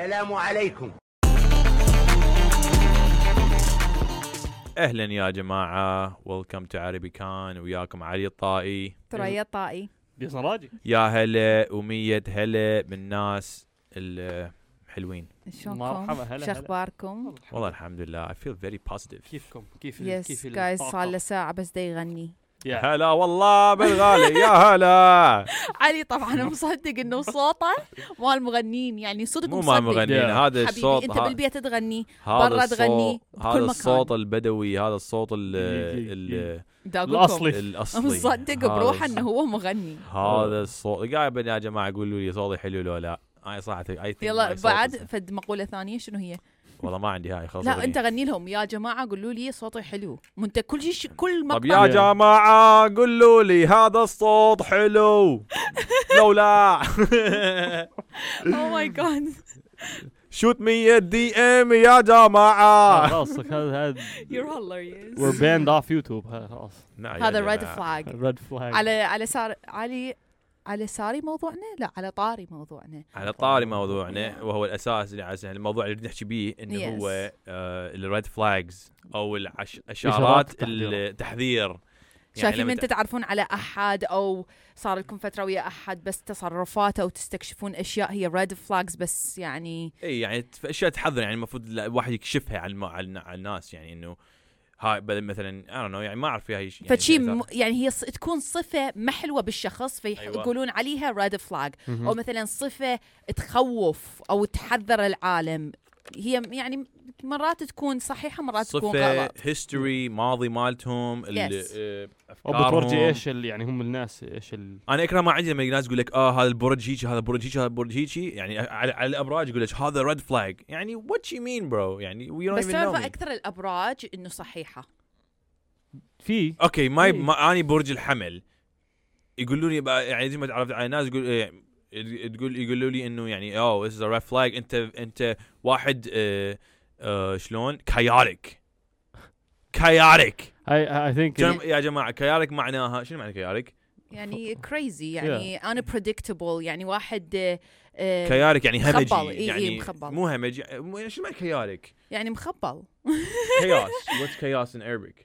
السلام عليكم. أهلا يا جماعة. Welcome to عربي كان وياكم علي الطائي. ثريا الطائي دي صراجي يا هلا ومية هلا بالناس الحلوين شلونكم؟ مرحبا، هلا، شو هلا. اخباركم؟ والله الحمد لله. I feel very positive. كيفكم؟ كيف يس كيف جايز الطاقة؟ صار له ساعة بس دا يغني يا. هلا والله بالغالي يا هلا علي طبعا مصدق إنه صوته مال مغنين يعني صدق مو مصدق ما مغنيين Yeah. هذا حبيبي الصوت أنت بالبيت تغني برا تغني هذا مكان. الصوت البدوي هذا الصوت ال ي- ال دا أقول الأصلي. لكم، الأصلي مصدق بروحه إنه هو مغني هذا الصوت قاعد يا جماعة قولوا لي صوتي حلو لو لا أي صراحة أي يلا بعد فد مقولة ثانية شنو هي؟ والله ما عندي هاي خلاص لا. انت غني لهم. يا جماعة قولوا لي صوتي حلو. مو انت كل شيء كل طب مقطع يا جماعة قولوا لي هذا الصوت حلو. لو لا. Oh my God shoot me DM يا جماعة. خلاص هذا you're hilarious we're banned off YouTube هذا خلاص هذا red. flag red flag على على سار علي على ساري موضوعنا لا على طاري موضوعنا على طاري موضوعنا وهو الأساس اللي عايز الموضوع اللي نحكي بيه إنه Yes. هو ال red flags أو إشارات الأشارات التحذير. التحذير شايفين من ت- تتعرفون على أحد أو صار لكم فترة ويا أحد بس تصرفاته وتستكشفون أشياء هي red flags بس يعني إي يعني في أشياء تحذر يعني المفروض الواحد يكشفها الم- على الناس يعني إنه هاي بدل مثلا أنا نو يعني ما أعرف فيها يعني فشي زي- م... يعني هي ص... تكون صفة ما حلوة بالشخص فيقولون عليها red flag أو مثلا صفة تخوف أو تحذر العالم. هي يعني مرات تكون صحيحة مرات تكون صفة غلط. history ماضي مالتهم ال- Yes. آه، بتورجي إيش يعني هم الناس إيش ال أنا أكره ما عندي لما الناس يقول لك آه هذا البرج هيك هذا البرج هيك هذا البرج هيك يعني على, على الأبراج يقول لك هذا red flag يعني what you mean bro يعني وي بس تعرف أكثر الأبراج إنه صحيحة. في. okay ما. ما اني برج الحمل. يقولوا لي يعني زي ما تعرفت على ناس يقول إيه، تقول يقولوا لي إنه يعني oh this red flag انت أنت واحد آه آه شلون؟ كايارك chaotic I I think يا جماعة كايارك معناها شنو معنى كايارك؟ يعني crazy يعني unpredictable يعني واحد آه، آه، كيارك يعني همجي مخبل، إي إي يعني مخبل. مو همجي شو معنى كيارك؟ يعني مخبل. Chaos. What's chaos in Arabic?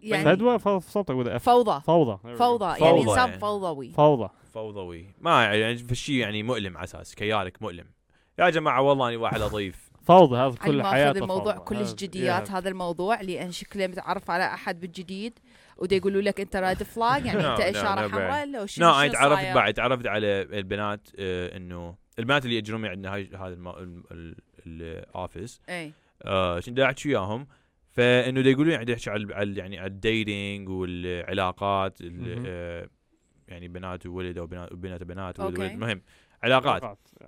يعني فدوى صوتك. فوضى. فوضى. Go. فوضى. يعني فوضى. إنسان يعني. فوضوي. فوضى. فوضوي. ما يعني فالشي يعني مؤلم على أساس كيارك مؤلم. يا جماعة والله أني واحد لطيف. فوضى هذا كل حياته الموضوع فوضى. كلش جديات yeah. هذا الموضوع لأن شكله متعرف على أحد بالجديد ودا يقولوا لك أنت red flag يعني No, انت إشارة. حمراء لو شنو لا شنو أنا تعرفت؟ بعد تعرفت على البنات آه، إنه البنات اللي يجرون عندنا هاي هذا ال office إي آه، كنت دا أحكي وياهم فإنه دا يقولون يعني يحكي على على- يعني على ال dating والعلاقات. آه، يعني بنات وولد أو بنات وبنات بنات وولد المهم علاقات yeah.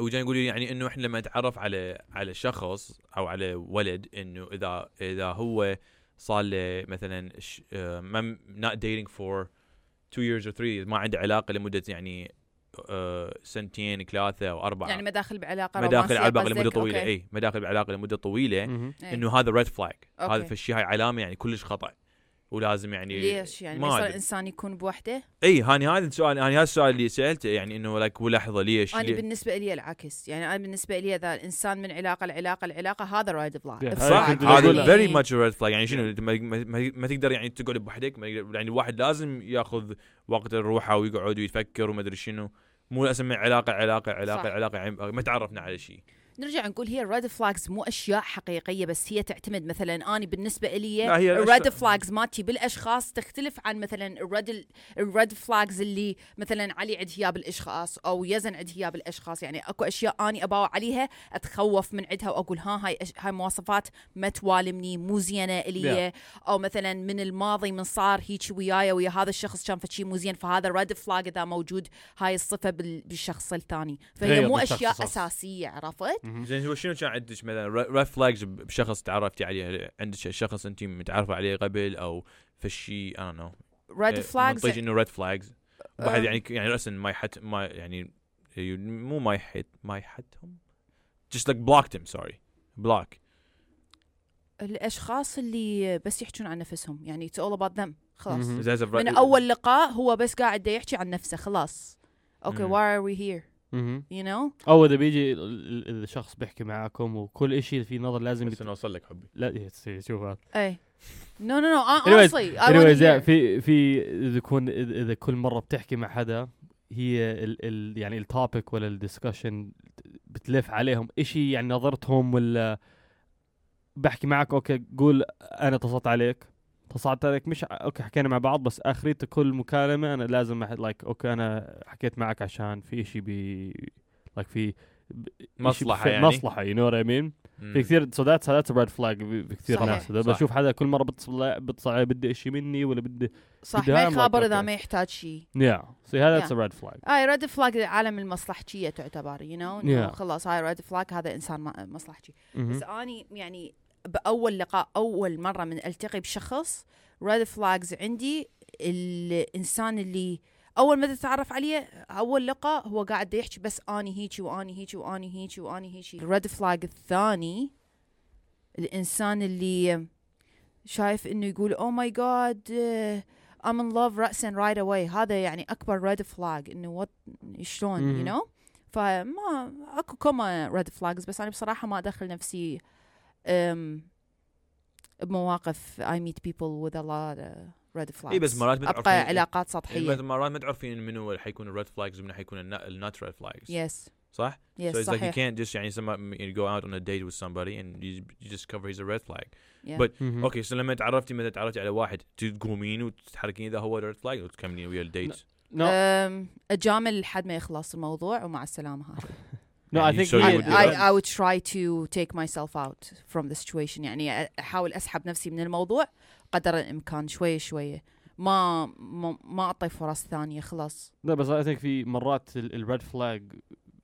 وجاي يقولوا لي يعني إنه إحنا لما نتعرف على على شخص أو على ولد إنه إذا إذا هو صار له مثلا ش- آه، ما not dating for two years or three years ما عنده علاقة لمدة يعني آه، سنتين ثلاثة أو أربعة يعني مداخل بعلاقة مداخل قصدك؟ لمدة طويلة okay. إي مداخل بعلاقة لمدة طويلة مهم. إيه. إنه هذا red flag هذا okay. فالشيء هاي علامة يعني كلش خطأ ولازم يعني ليش يعني ما يصير. الإنسان يكون بوحده؟ إي هاني هذا السؤال هاني هذا السؤال اللي سألته يعني إنه لك ولحظه ليش أنا بالنسبة لي العكس يعني أنا بالنسبة لي اذا الإنسان من علاقة لعلاقة لعلاقة هذا red flag. صح هذا. Very much red flag يعني شنو ما, ما, ما- ما تقدر يعني تقعد بوحدك يعني الواحد لازم ياخذ وقت الروحه ويقعد ويفكر وما أدري شنو مو اسمي علاقة علاقة علاقة صح. علاقة يعني ما تعرفنا على شيء نرجع نقول هي ال red flags مو أشياء حقيقية بس هي تعتمد مثلا أني بالنسبة لي ال red flags مالتي بالأشخاص تختلف عن مثلا ال red ال red flags اللي مثلا علي عند هي بالأشخاص أو يزن عند هي بالأشخاص. يعني أكو أشياء أني اباوع عليها أتخوف من عندها وأقول ها هاي أش... هاي مواصفات ما توالمني مو زينة إلي. أو مثلا من الماضي من صار هيك وياي ويا هذا الشخص كان فشي مو زين فهذا red flag إذا موجود هاي الصفة بال... بالشخص الثاني. فهي مو أشياء. أساسية عرفت؟ زين هو شنو كان عندك مثلا؟ red flags بشخص تعرفتي عليه عندك شخص انت متعرفه عليه قبل أو فشي أنا no red flags منطقي إنه red flags واحد um. يعني يعني رأسا ما يحت ما يعني مو ما يحت ما يحتهم؟ Just like blocked him sorry. Block. الأشخاص اللي بس يحجون عن نفسهم يعني it's all about them خلاص. من أول لقاء هو بس قاعد يحكي عن نفسه خلاص. okay mm. why are we here you know? أو إذا بيجي ال- ال- اذا شخص بيحكي معاكم وكل شيء في نظر لازم بس. إنه اوصل لك حبي. لا شوف هذا. اي no no no hon- Anyways- honestly I anyways. في في إذا يكون اذا إذا كل مرة بتحكي مع حدا هي ال ال يعني ال topic ولا ال discussion بتلف عليهم. إشي يعني نظرتهم ولا بحكي معك okay قول أنا اتصلت عليك. اتصلت عليك مش okay حكينا مع بعض بس آخرة كل مكالمة أنا لازم like okay أنا حكيت معك عشان في إشي بي like في في- يعني. مصلحة you know what I mean. في كثير so that's that's red flag بكثير صحيح. ناس. بشوف حدا كل مرة بتصل بتصل علي بدي إشي مني ولا بدي صح بدي ما يخابر إذا. ما يحتاج شيء you see هذا. that's red flag هاي red flag عالم المصلحجيه تعتبر you know Yeah. خلاص هاي red flag هذا إنسان ما- مصلحجي بس أني يعني بأول لقاء أول مرة من ألتقي بشخص red flags عندي الإنسان اللي أول ما تتعرف عليه أول لقاء هو قاعد يحكي بس أني هيجي وأني هيجي وأني هيجي وأني هيجي. ال red flag الثاني الإنسان اللي شايف إنه يقول oh my God I'm in love رأسا right away. هذا يعني أكبر red flag إنه what شلون you. know فما أكو كما red flags بس أنا بصراحة ما أدخل نفسي بمواقف I meet people with a lot of red flags. اي بس مرات أبقى تعرفين- علاقات سطحية. مرات ما تعرفين منو حيكون ال red flags ومنو حيكون ال not red flags yes صح؟ yes so it's like you صحيح. can't just يعني some, you go out on a date with somebody and you, you discover he's a red flag. Yeah. but- okay so لما تعرفتي مثلا تعرفتي على واحد تقومين وتتحركين إذا هو red flag وتكملين ويا ال date. no um، أجامل لحد ما يخلص الموضوع ومع السلامة هذا. اي يعني think so I, would I. I would try to take myself out from the situation. يعني أحاول أسحب نفسي من الموضوع قدر الإمكان شوية شوية. ما ما, ما أعطي فرص ثانية خلاص. لا بس I think في مرات ال red flag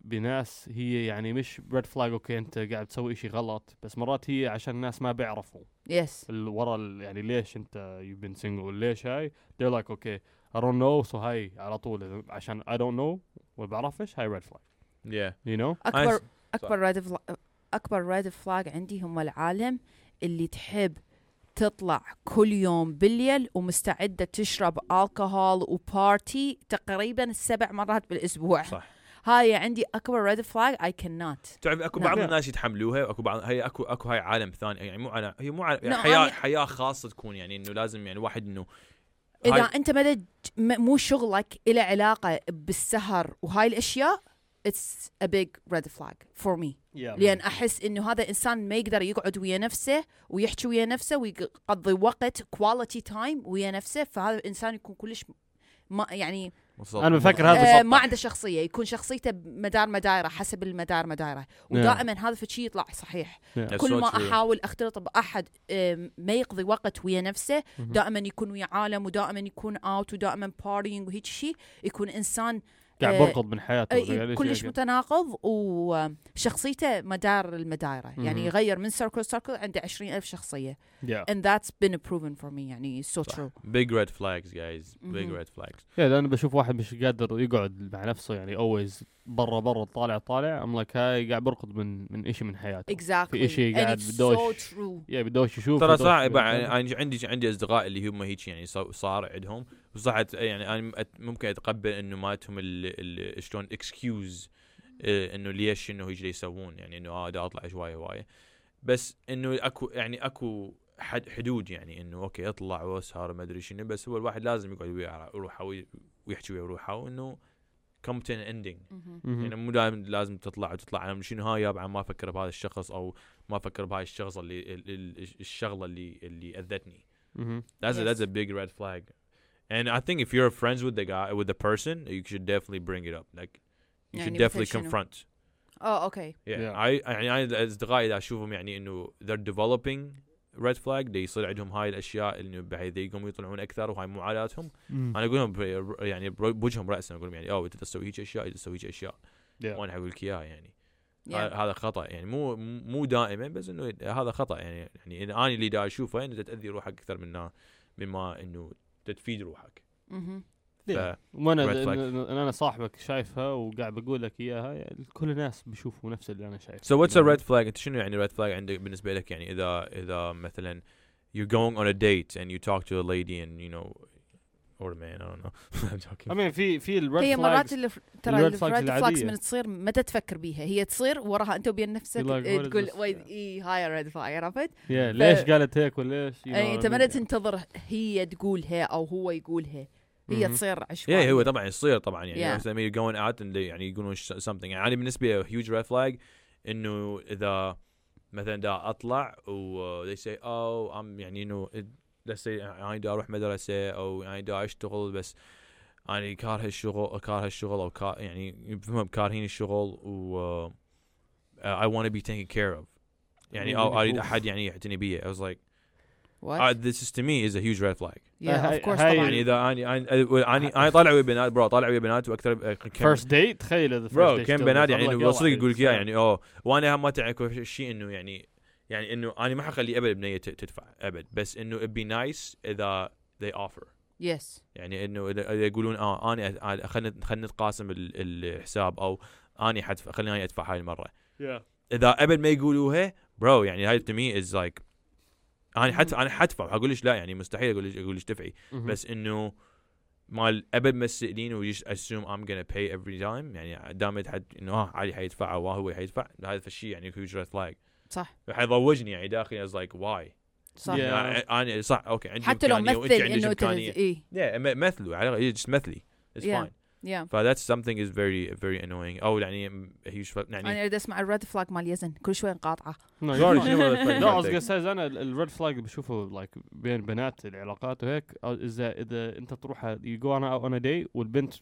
بناس هي يعني مش red flag okay أنت قاعد تسوي شيء غلط. بس مرات هي عشان الناس ما بيعرفوا. yes ال- ورا ال- يعني ليش أنت you've been single ليش هاي؟ they're like okay I don't know so هاي على طول. عشان I don't know وما بعرفش هاي red flag Yeah. you know اكبر. أكبر red flag أكبر red flag عندي هم العالم اللي تحب تطلع كل يوم بالليل ومستعدة تشرب الكحول و party تقريبا سبع مرات بالأسبوع صح. هاي عندي أكبر ريد فلاج اي كانوت تعرف أكو. بعض الناس يتحملوها وأكو بعض هي اكو أكو هاي عالم ثاني يعني مو على هي مو على يعني No, حياه أنا- حياة خاصة تكون يعني إنه لازم يعني واحد إنه إذا هاي- أنت مدى مو شغلك له علاقة بالسهر وهاي الأشياء it's a big red flag for me. لأن أحس إنه هذا إنسان ما يقدر يقعد ويا نفسه ويحكي ويا نفسه ويقضي وقت quality time ويا نفسه فهذا الإنسان يكون كلش ما يعني مصاب- أنا بفكر هذا آه. ما عنده شخصية يكون شخصيته مدار مدايره حسب المدار مدايره. ودائما هذا الشيء يطلع صحيح. That's كل ما. أحاول أختلط بأحد um، ما يقضي وقت ويا نفسه. دائما يكون ويا عالم ودائما يكون out ودائما partying وهيك شيء يكون إنسان قاعد آه، بركض من حياته إيش كلش. متناقض وشخصيته مدار المدايرة. يعني يغير من circle circle عنده 20000 شخصية. Yeah. And that's been proven for me. يعني so صح. true. Big red flags guys. Big red flags. Yeah لأن بشوف واحد مش قادر يقعد مع نفسه يعني always برا برا طالع طالع um like هاي قاعد بركض من من شيء من حياته. Exactly. في إشي and قاعد it's بدوش. so yeah بدوش يشوف ترى صح أنا عندي عندي اصدقاء اللي هم هيك يعني صا- صار عندهم. وصح يعني أنا ممكن أتقبل إنه مالتهم ال- ال- شلون excuse إنه ليش إنه هيك يسوون يعني إنه آه دا أطلع شوية هواية. بس إنه أكو يعني أكو حد حدود يعني إنه okay أطلع وأسهر ما أدري شنو بس هو الواحد لازم يقعد ويا روحه وي- ويحكي ويا روحه وإنه come to an ending مهم. مهم. يعني مو دائما لازم تطلع وتطلع انا شنو هاي يابا ما افكر بهذا الشخص او ما افكر بهاي الشخص اللي ال- ال- الشغله اللي اللي اذتني مهم. that's a, that's a Yes. big red flag and I think if you're friends with the guy with the person you should definitely bring it up like you should يعني definitely مثل شنو؟ confront اه اوكي yeah, Yeah. I يعني انا اصدقائي اذا اشوفهم يعني انه they're developing red flag دي يصير عندهم هاي الأشياء إنه بحيث يقوموا يطلعون أكثر وهاي مو عاداتهم. أنا أقول لهم يعني بوجههم راسا أقول لهم يعني أوه انت تسوي هيك أشياء انت تسوي هيك أشياء Yeah. وأنا حقول لك إياها يعني Yeah. هذا خطأ يعني مو مو دائما بس إنه هذا خطأ يعني يعني أنا اللي دا أشوفه إنه تأذي روحك أكثر من مما إنه تفيد روحك. وأنا. إن- إن أنا صاحبك شايفها وقاعد بقول لك إياها يعني كل الناس بيشوفوا نفس اللي أنا شايفه So what's a red flag أنت شنو يعني red flag عندك بالنسبة لك يعني إذا إذا مثلا you're going on a date and you talk to a lady and you know or a man I don't know I'm joking I mean في في ال red هي مرات flags. ترى ال red العادية. من تصير متى تفكر بيها هي تصير وراها أنت وبين نفسك إيه تقول اي هاي red flag عرفت؟ ليش قالت هيك ولا ليش you know اي what انت ما? تنتظر هي تقولها أو هو يقولها هي. تصير عشوائية yeah هو طبعا يصير طبعا يعني Yeah. you're going out and they يعني يقولون ش- something يعني أنا بالنسبة لي huge red flag إنه إذا مثلا دا أطلع و they say oh I'm يعني إنه let's say أنا دا أروح مدرسة أو يعني دا أشتغل بس أنا كاره الشغل كاره الشغل أو كار يعني كارهين الشغل و uh, I want to be taken care of يعني أو أريد. أحد يعني يعتني بي I was like What? uh, this is to me is a huge red flag. Yeah هاي- of course هاي- طبعا. يعني اذا اني اني اني طالع ويا بنات bro طالع ويا بنات وأكثر first date تخيل إذا bro كم بنات يعني صدق يقول لك. يعني أوه وأنا ما تعرف شيء إنه يعني يعني إنه أنا ما حخلي أبد بنية تدفع أبد. بس إنه it'd be nice إذا they offer. Yes يعني إنه اذا إذا يقولون آه أنا خلينا خلينا نتقاسم ال- الحساب أو اني حدفع خليني أدفع هاي المرة. Yeah. إذا أبد ما يقولوها bro يعني هاي to me is like أنا حدفع أنا حدفع أقول ليش لا؟ يعني مستحيل أقول ليش أقول ليش دفعي. بس إنه مال أبد ما تسألين و just assume I'm gonna pay every time. يعني دام حد إنه آه علي حيدفع أو هو حيدفع. هذا الشيء يعني huge red flag. صح. حيضوجني يعني داخلي. Was like why? صح. Yeah. يعني أنا صح أوكي. عندي حتى لو مثل إنه اي yeah مثلوا على just مثلي. It's Yeah. fine يا ف that's something is very very annoying او يعني huge ف- انا يعني اريد اسمع الريد فلاج مال يزن كل شوي نقاطعه No, Sorry, you're- شنو red flag لا I was مالتك؟ gonna say انا الريد فلاج بشوفه لايك بين بنات العلاقات وهيك أو اذا اذا انت تروح you go on a, on a date والبنت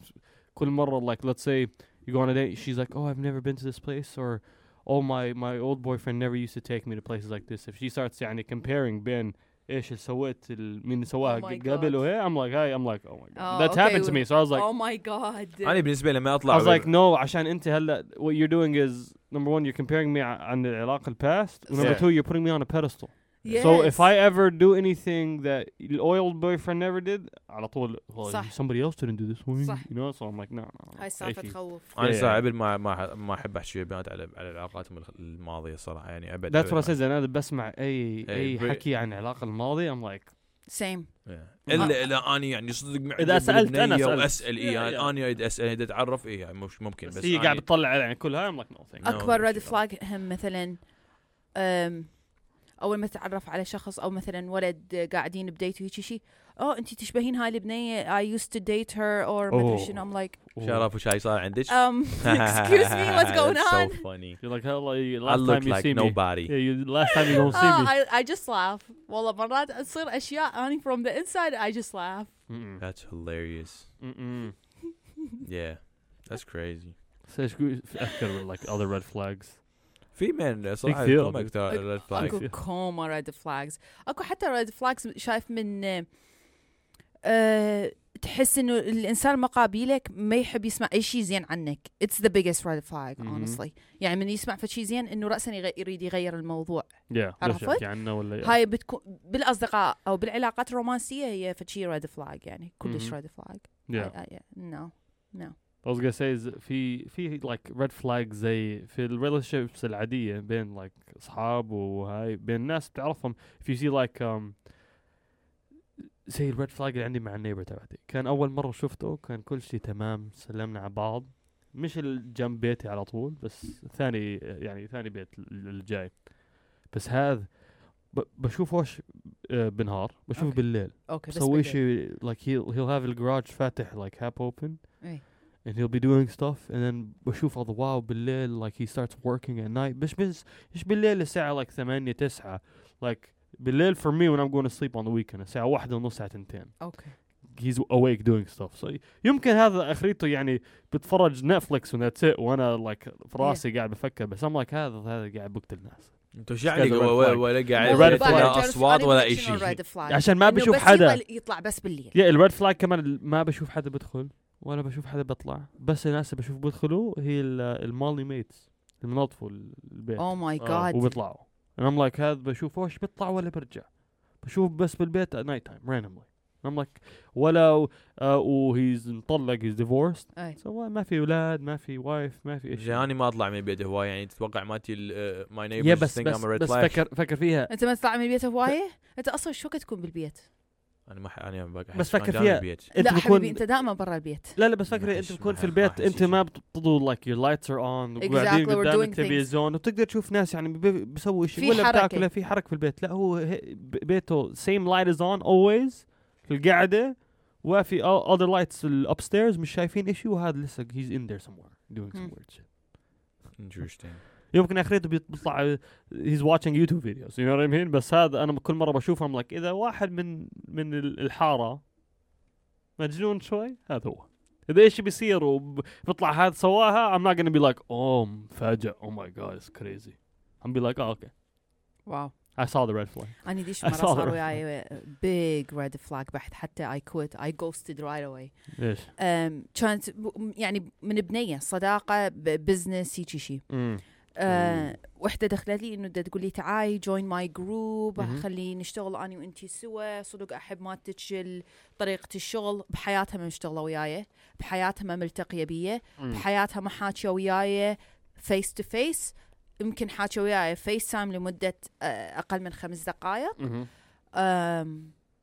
كل مره like let's say you go on a date she's like oh I've never been to this place or oh my my old boyfriend never used to take me to places like this if she starts يعني comparing بين ايش اللي سويت ال- مين سواها Oh my قبل God. وهي I'm like hey I'm like oh my god Oh, that okay, happened to we- me so I was like او ماي جاد انا بالنسبه لي لما I اطلع was like no عشان انت هلا what you're doing is number one you're comparing me ع- عن العلاقه الباست و number Yeah. two you're putting me on a pedestal So if I ever do anything that the old boyfriend never did, على طول well, صح. somebody else didn't do this for me, صح. you know. So I'm like, no, no. هاي السالفه إيشي. تخوف أنا Yeah. صراحة أبد ما ما ما أحب أحكي ويا بنات على على علاقاتهم الخ- الماضية الصراحه يعني أبد That's what I أبد said. أنا بسمع اي أي very- حكي عن العلاقة الماضية I'm like, same Yeah. الا إلا اني يعني صدق معجب إذا سألت أنا بالبنية سألت. وأسأل اي Yeah, يعني yeah. أنا اريد أسأل إذا اتعرف اي يعني مش ممكن بس بس هي أنا- قاعد بتطلع يعني كلها I'm like, no thank you. No, اكبر red مش flag هم مثلا أم، اول ما تتعرف على شخص أو مثلا ولد قاعدين ب date وهيك شيء اوه انت تشبهين هاي البنيه I used to date her or ما ادري Oh. شنو I'm like شرف وش هاي صار عندك؟ um excuse me what's going That's on so funny. You're like, hell, you, I last look time you like see me. nobody. Yeah, you, last time you don't see oh, me. I, I just laugh والله مرات تصير اشياء اني from the inside I just laugh. That's hilarious. Yeah. That's crazy. بس إيش قول- اذكر like other red flags. في من صراحة كثير. ريد فلاج أكو كوما red flags أكو حتى red flags شايف من أه تحس إنه الإنسان المقابلك ما يحب يسمع أي شيء زين عنك it's the biggest red flag honestly يعني من يسمع فشي زين إنه راسا يريد يغير الموضوع Yeah. عرفت؟ يحكي عنه ولا هاي بتكون بالأصدقاء أو بالعلاقات الرومانسية هي فشي red flag يعني كلش. red flag. No no I was gonna say is في في like red flags زي في ال relationships العادية بين like أصحاب وهاي بين ناس بتعرفهم. If you see like um زي ال red flag اللي عندي مع ال neighbor تبعتي. كان أول مرة شفته كان كل شيء تمام سلمنا على بعض. مش ال- جنب بيتي على طول بس ثاني يعني ثاني بيت ال- الجاي. بس هذا ب- بشوفه وش آه، بالنهار بشوفه أوكي. بالليل. أوكي بس بسوي بالليل. شيء like he'll he'll have الجراج فاتح like half open. إيه. And he'll be doing stuff and then بشوف هذا wow بالليل like he starts working at night. مش بس مش بالليل الساعة like ثمانية تسعة. Like بالليل for me when I'm going to sleep on the weekend الساعة واحدة ونص ساعة تنتين. أوكي he's awake doing stuff. So يمكن هذا أخريته يعني بتفرج نتفليكس and that's it وأنا like في راسي قاعد بفكر بس I'm like هذا هذا قاعد بقتل الناس. أنتوا شو يعني ولا. ولا قاعد مو red لا flag. بعرف، تعرف اصوات ولا أي شيء. عشان ما بشوف حدا. يطلع بس بالليل. يا ال red flag كمان ما بشوف حدا بدخل. ولا بشوف حدا بيطلع. بس الناس اللي بشوف بدخلوا هي ال- ال my maids اللي بنظفوا البيت. أو ماي آه، جاد وبيطلعوا. أنا ام لايك هذا بشوف وش بيطلع ولا برجع بشوف بس بالبيت at night time randomly. I'm like ولا آه وهيز مطلق هيز divorced. أي. so ما في أولاد ما في وايف ما في شيء جاني ما أطلع من البيت هواي يعني تتوقع مالتي ماي يا نيبرز بس ثينك بس ام ريد بس فكر فكر فيها. أنت ما تطلع من البيت هواية؟ أنت أصلا شو وقت تكون بالبيت؟ أنا ما ح- أنا بقى بس فكر فيها- البيت. أنت لا بتكون حبيبي أنت دائما برا البيت. لا لا بس فكرة أحس- أنت بتكون في البيت أنت ما بتضو لايك يور لايتس ار اون وقاعدين قدام التلفزيون وبتقدر تشوف ناس يعني بي- بيسووا شيء ولا. بتاكل في حركة في البيت. لا هو بيته سيم لايت از اون اولويز في القعدة وفي other lights الابستيرز مش شايفين شيء وهذا لسه he's in there somewhere doing some مم. weird shit. Interesting. يمكن اخرته بيطلع he's watching YouTube videos you know what I mean بس هذا أنا كل مرة بشوفه I'm like إذا واحد من من ال- الحارة مجنون شوي؟ هذا هو. إذا إيش بيصير وبيطلع هذا سواها I'm not gonna be like oh مفاجئ oh my god it's crazy. I'm be like oh okay واو. I saw the red flag. أنا ديش I مرة saw صار the- وياي بيج ريد فلاج بحت حتى I quit I ghosted right away. إيش؟ أم، كانت ب- يعني من بنية صداقة بزنس هيجي شيء امم أه وحدة دخلت لي إنه تقول لي تعاي جوين ماي جروب. خلي نشتغل اني وإنتي سوا. صدق أحب مالتك ال- طريقة الشغل بحياتها ما مشتغله وياي بحياتها ما ملتقية بيه بحياتها ما حاكية وياي face to face يمكن حاكية وياي FaceTime لمدة آه، أقل من خمس دقائق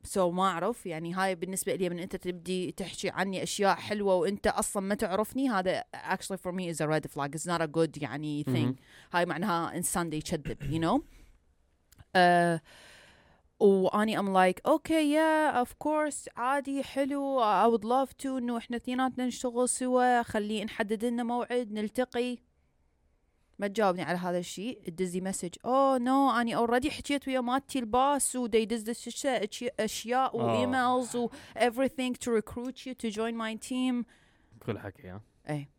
so ما أعرف. يعني هاي بالنسبة لي من أنت تبدي تحكي عني أشياء حلوة وأنت أصلا ما تعرفني هذا actually for me is a red flag. It's not a good يعني thing. هاي معناها انسان دا يكذب you know uh, وأني I'm like أوكي yeah of course عادي حلو I would love to إنه إحنا اثنيناتنا نشتغل سوا خلي نحدد لنا موعد نلتقي. ما تجاوبني على هذا الشيء. تدزي message oh no أني already حكيت ويا مالتي ال boss ودا يدز أشياء. و emails و everything to recruit you to join my team. كل حكي ها؟ اي.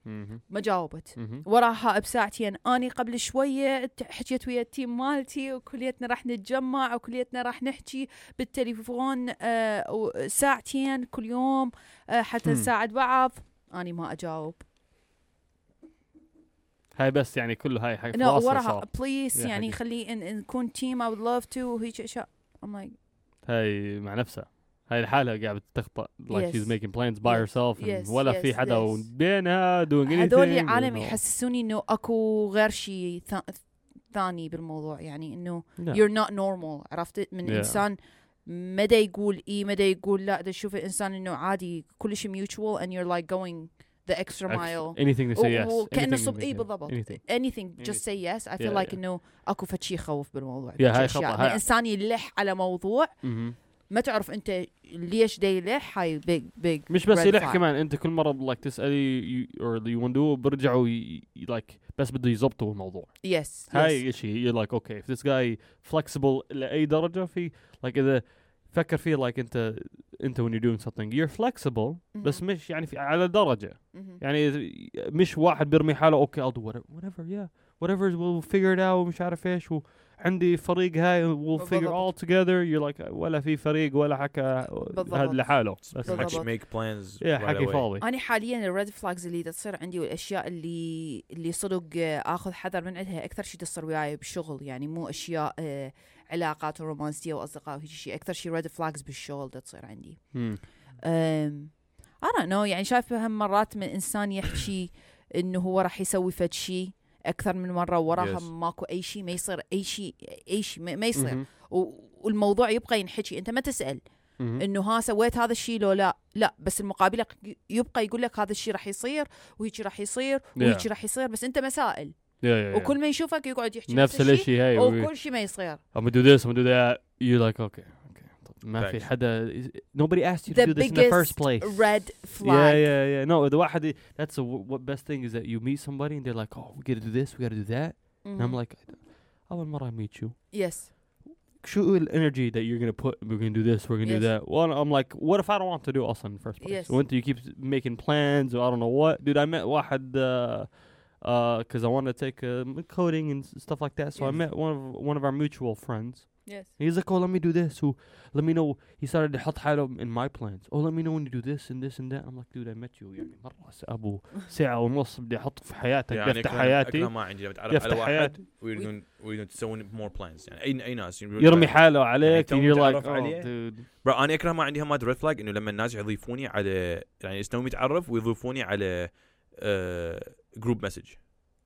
ما جاوبت. وراها بساعتين. أني قبل شوية حكيت ويا ال team مالتي وكليتنا راح نتجمع وكليتنا راح نحكي بالتليفون آه ساعتين كل يوم آه حتى. نساعد بعض. أني ما أجاوب. هاي بس يعني كله هاي لا فاصل وراها please يعني. خلي نكون team would love to وهيك أشياء I'm like هاي مع نفسها هاي لحالها قاعدة تخطأ like Yes. she's making plans by Yes. herself and Yes, ولا yes, في حدا yes. بينها doing anything هذول عالم you know. يحسسوني إنه أكو غير شيء ثا- ثاني بالموضوع يعني إنه you're not normal عرفت من Yeah. إنسان مدى يقول اي مدى يقول لا دا تشوف الانسان إنه عادي كل شيء mutual and you're like going the extra Actually, mile. anything to say yes. وكانه anything صب to اي say- بالضبط anything. Anything just say yes. I feel Yeah, like yeah. انه أكو فد شيء يخوف بالموضوع. Yeah, هاي أشياء. خطأ. من هاي- الإنسان يلح على موضوع. مهم. ما تعرف أنت ليش دا يلح. هاي big big مش بس red يلح flag. كمان. أنت كل مرة like تسألي you- or اللي يوندوه بيرجعوا ي- ي- like بس بده يزبطوا الموضوع. Yes, yes. هاي شيء you're like okay if this guy flexible لأي درجة في like إذا فكر فيه like انت انت when you're doing something. You're flexible بس. مش يعني في على درجة. مهم. يعني مش واحد بيرمي حاله أوكي I'll do whatever whatever yeah. Whatever we'll figure it out ومش عارف إيش وعندي فريق هاي we'll figure all together. You're like ولا في فريق ولا حكى هذا لحاله. بس much make plans يا right حكي away. فاضي. أنا حاليا ال red flags اللي تصير عندي والاشياء اللي اللي صدق آخذ حذر من عندها أكثر شيء تصير وياي بالشغل يعني مو أشياء آه، علاقات رومانسيه وأصدقاء وهيك شيء أكثر شيء red flags بالشغل تصير عندي don't know يعني شايفة هم مرات من إنسان يحكي إنه هو راح يسوي فد شيء أكثر من مرة وراها Yes. ماكو أي شيء ما يصير أي شيء أي شيء ما يصير. و- والموضوع يبقى ينحكي أنت ما تسأل مهم. إنه ها سويت هذا الشيء لو لا لا بس المقابل يبقى يقول لك هذا الشيء راح يصير وهيك راح يصير وهيك Yeah. راح يصير بس أنت ما Yeah, yeah, yeah. وكل ما يشوفك يقعد يحكي نفس الشيء هاي وكل شيء ما يصير I'm gonna do this I'm gonna do that you like okay ما في. حدا nobody asked you to do this in the first biggest place red yeah flag yeah yeah no the واحد that's the what best thing is that you meet somebody and they're like oh we gotta do this we gotta do that and I'm Mhm. like أول مرة I meet you yes شو ال energy that you're gonna put we're gonna do this we're gonna do Yes. that well I'm like what if I don't want to do أصلا in the first place Yes. وانت you keep making plans or I don't know what dude I met واحد uh, uh, cause I want to take uh, coding and s- stuff like that so I Yes. met one of one of our mutual friends yes He's like, oh, let me do this. So let me know. He started يحط حاله in my plans. Oh, let me know when you do this and this and that. I'm like, dude, I met you يعني مرة س- أبو ساعة ونص بدي أحط في حياتك يعني يفتح أكرم- حياتي أكرم ما عندي لما تعرف على يفتح واحد حياتي ويريدون ويريدون تسوون مور بلانز يعني اي أي ناس يرمي حاله عليك تو and you're like, متعرف oh, عليه. dude. برا أنا اكره ما عندي همات ريد فلاج إنه لما الناس يضيفوني على يعني يستوي متعرف ويضيفوني على جروب مسج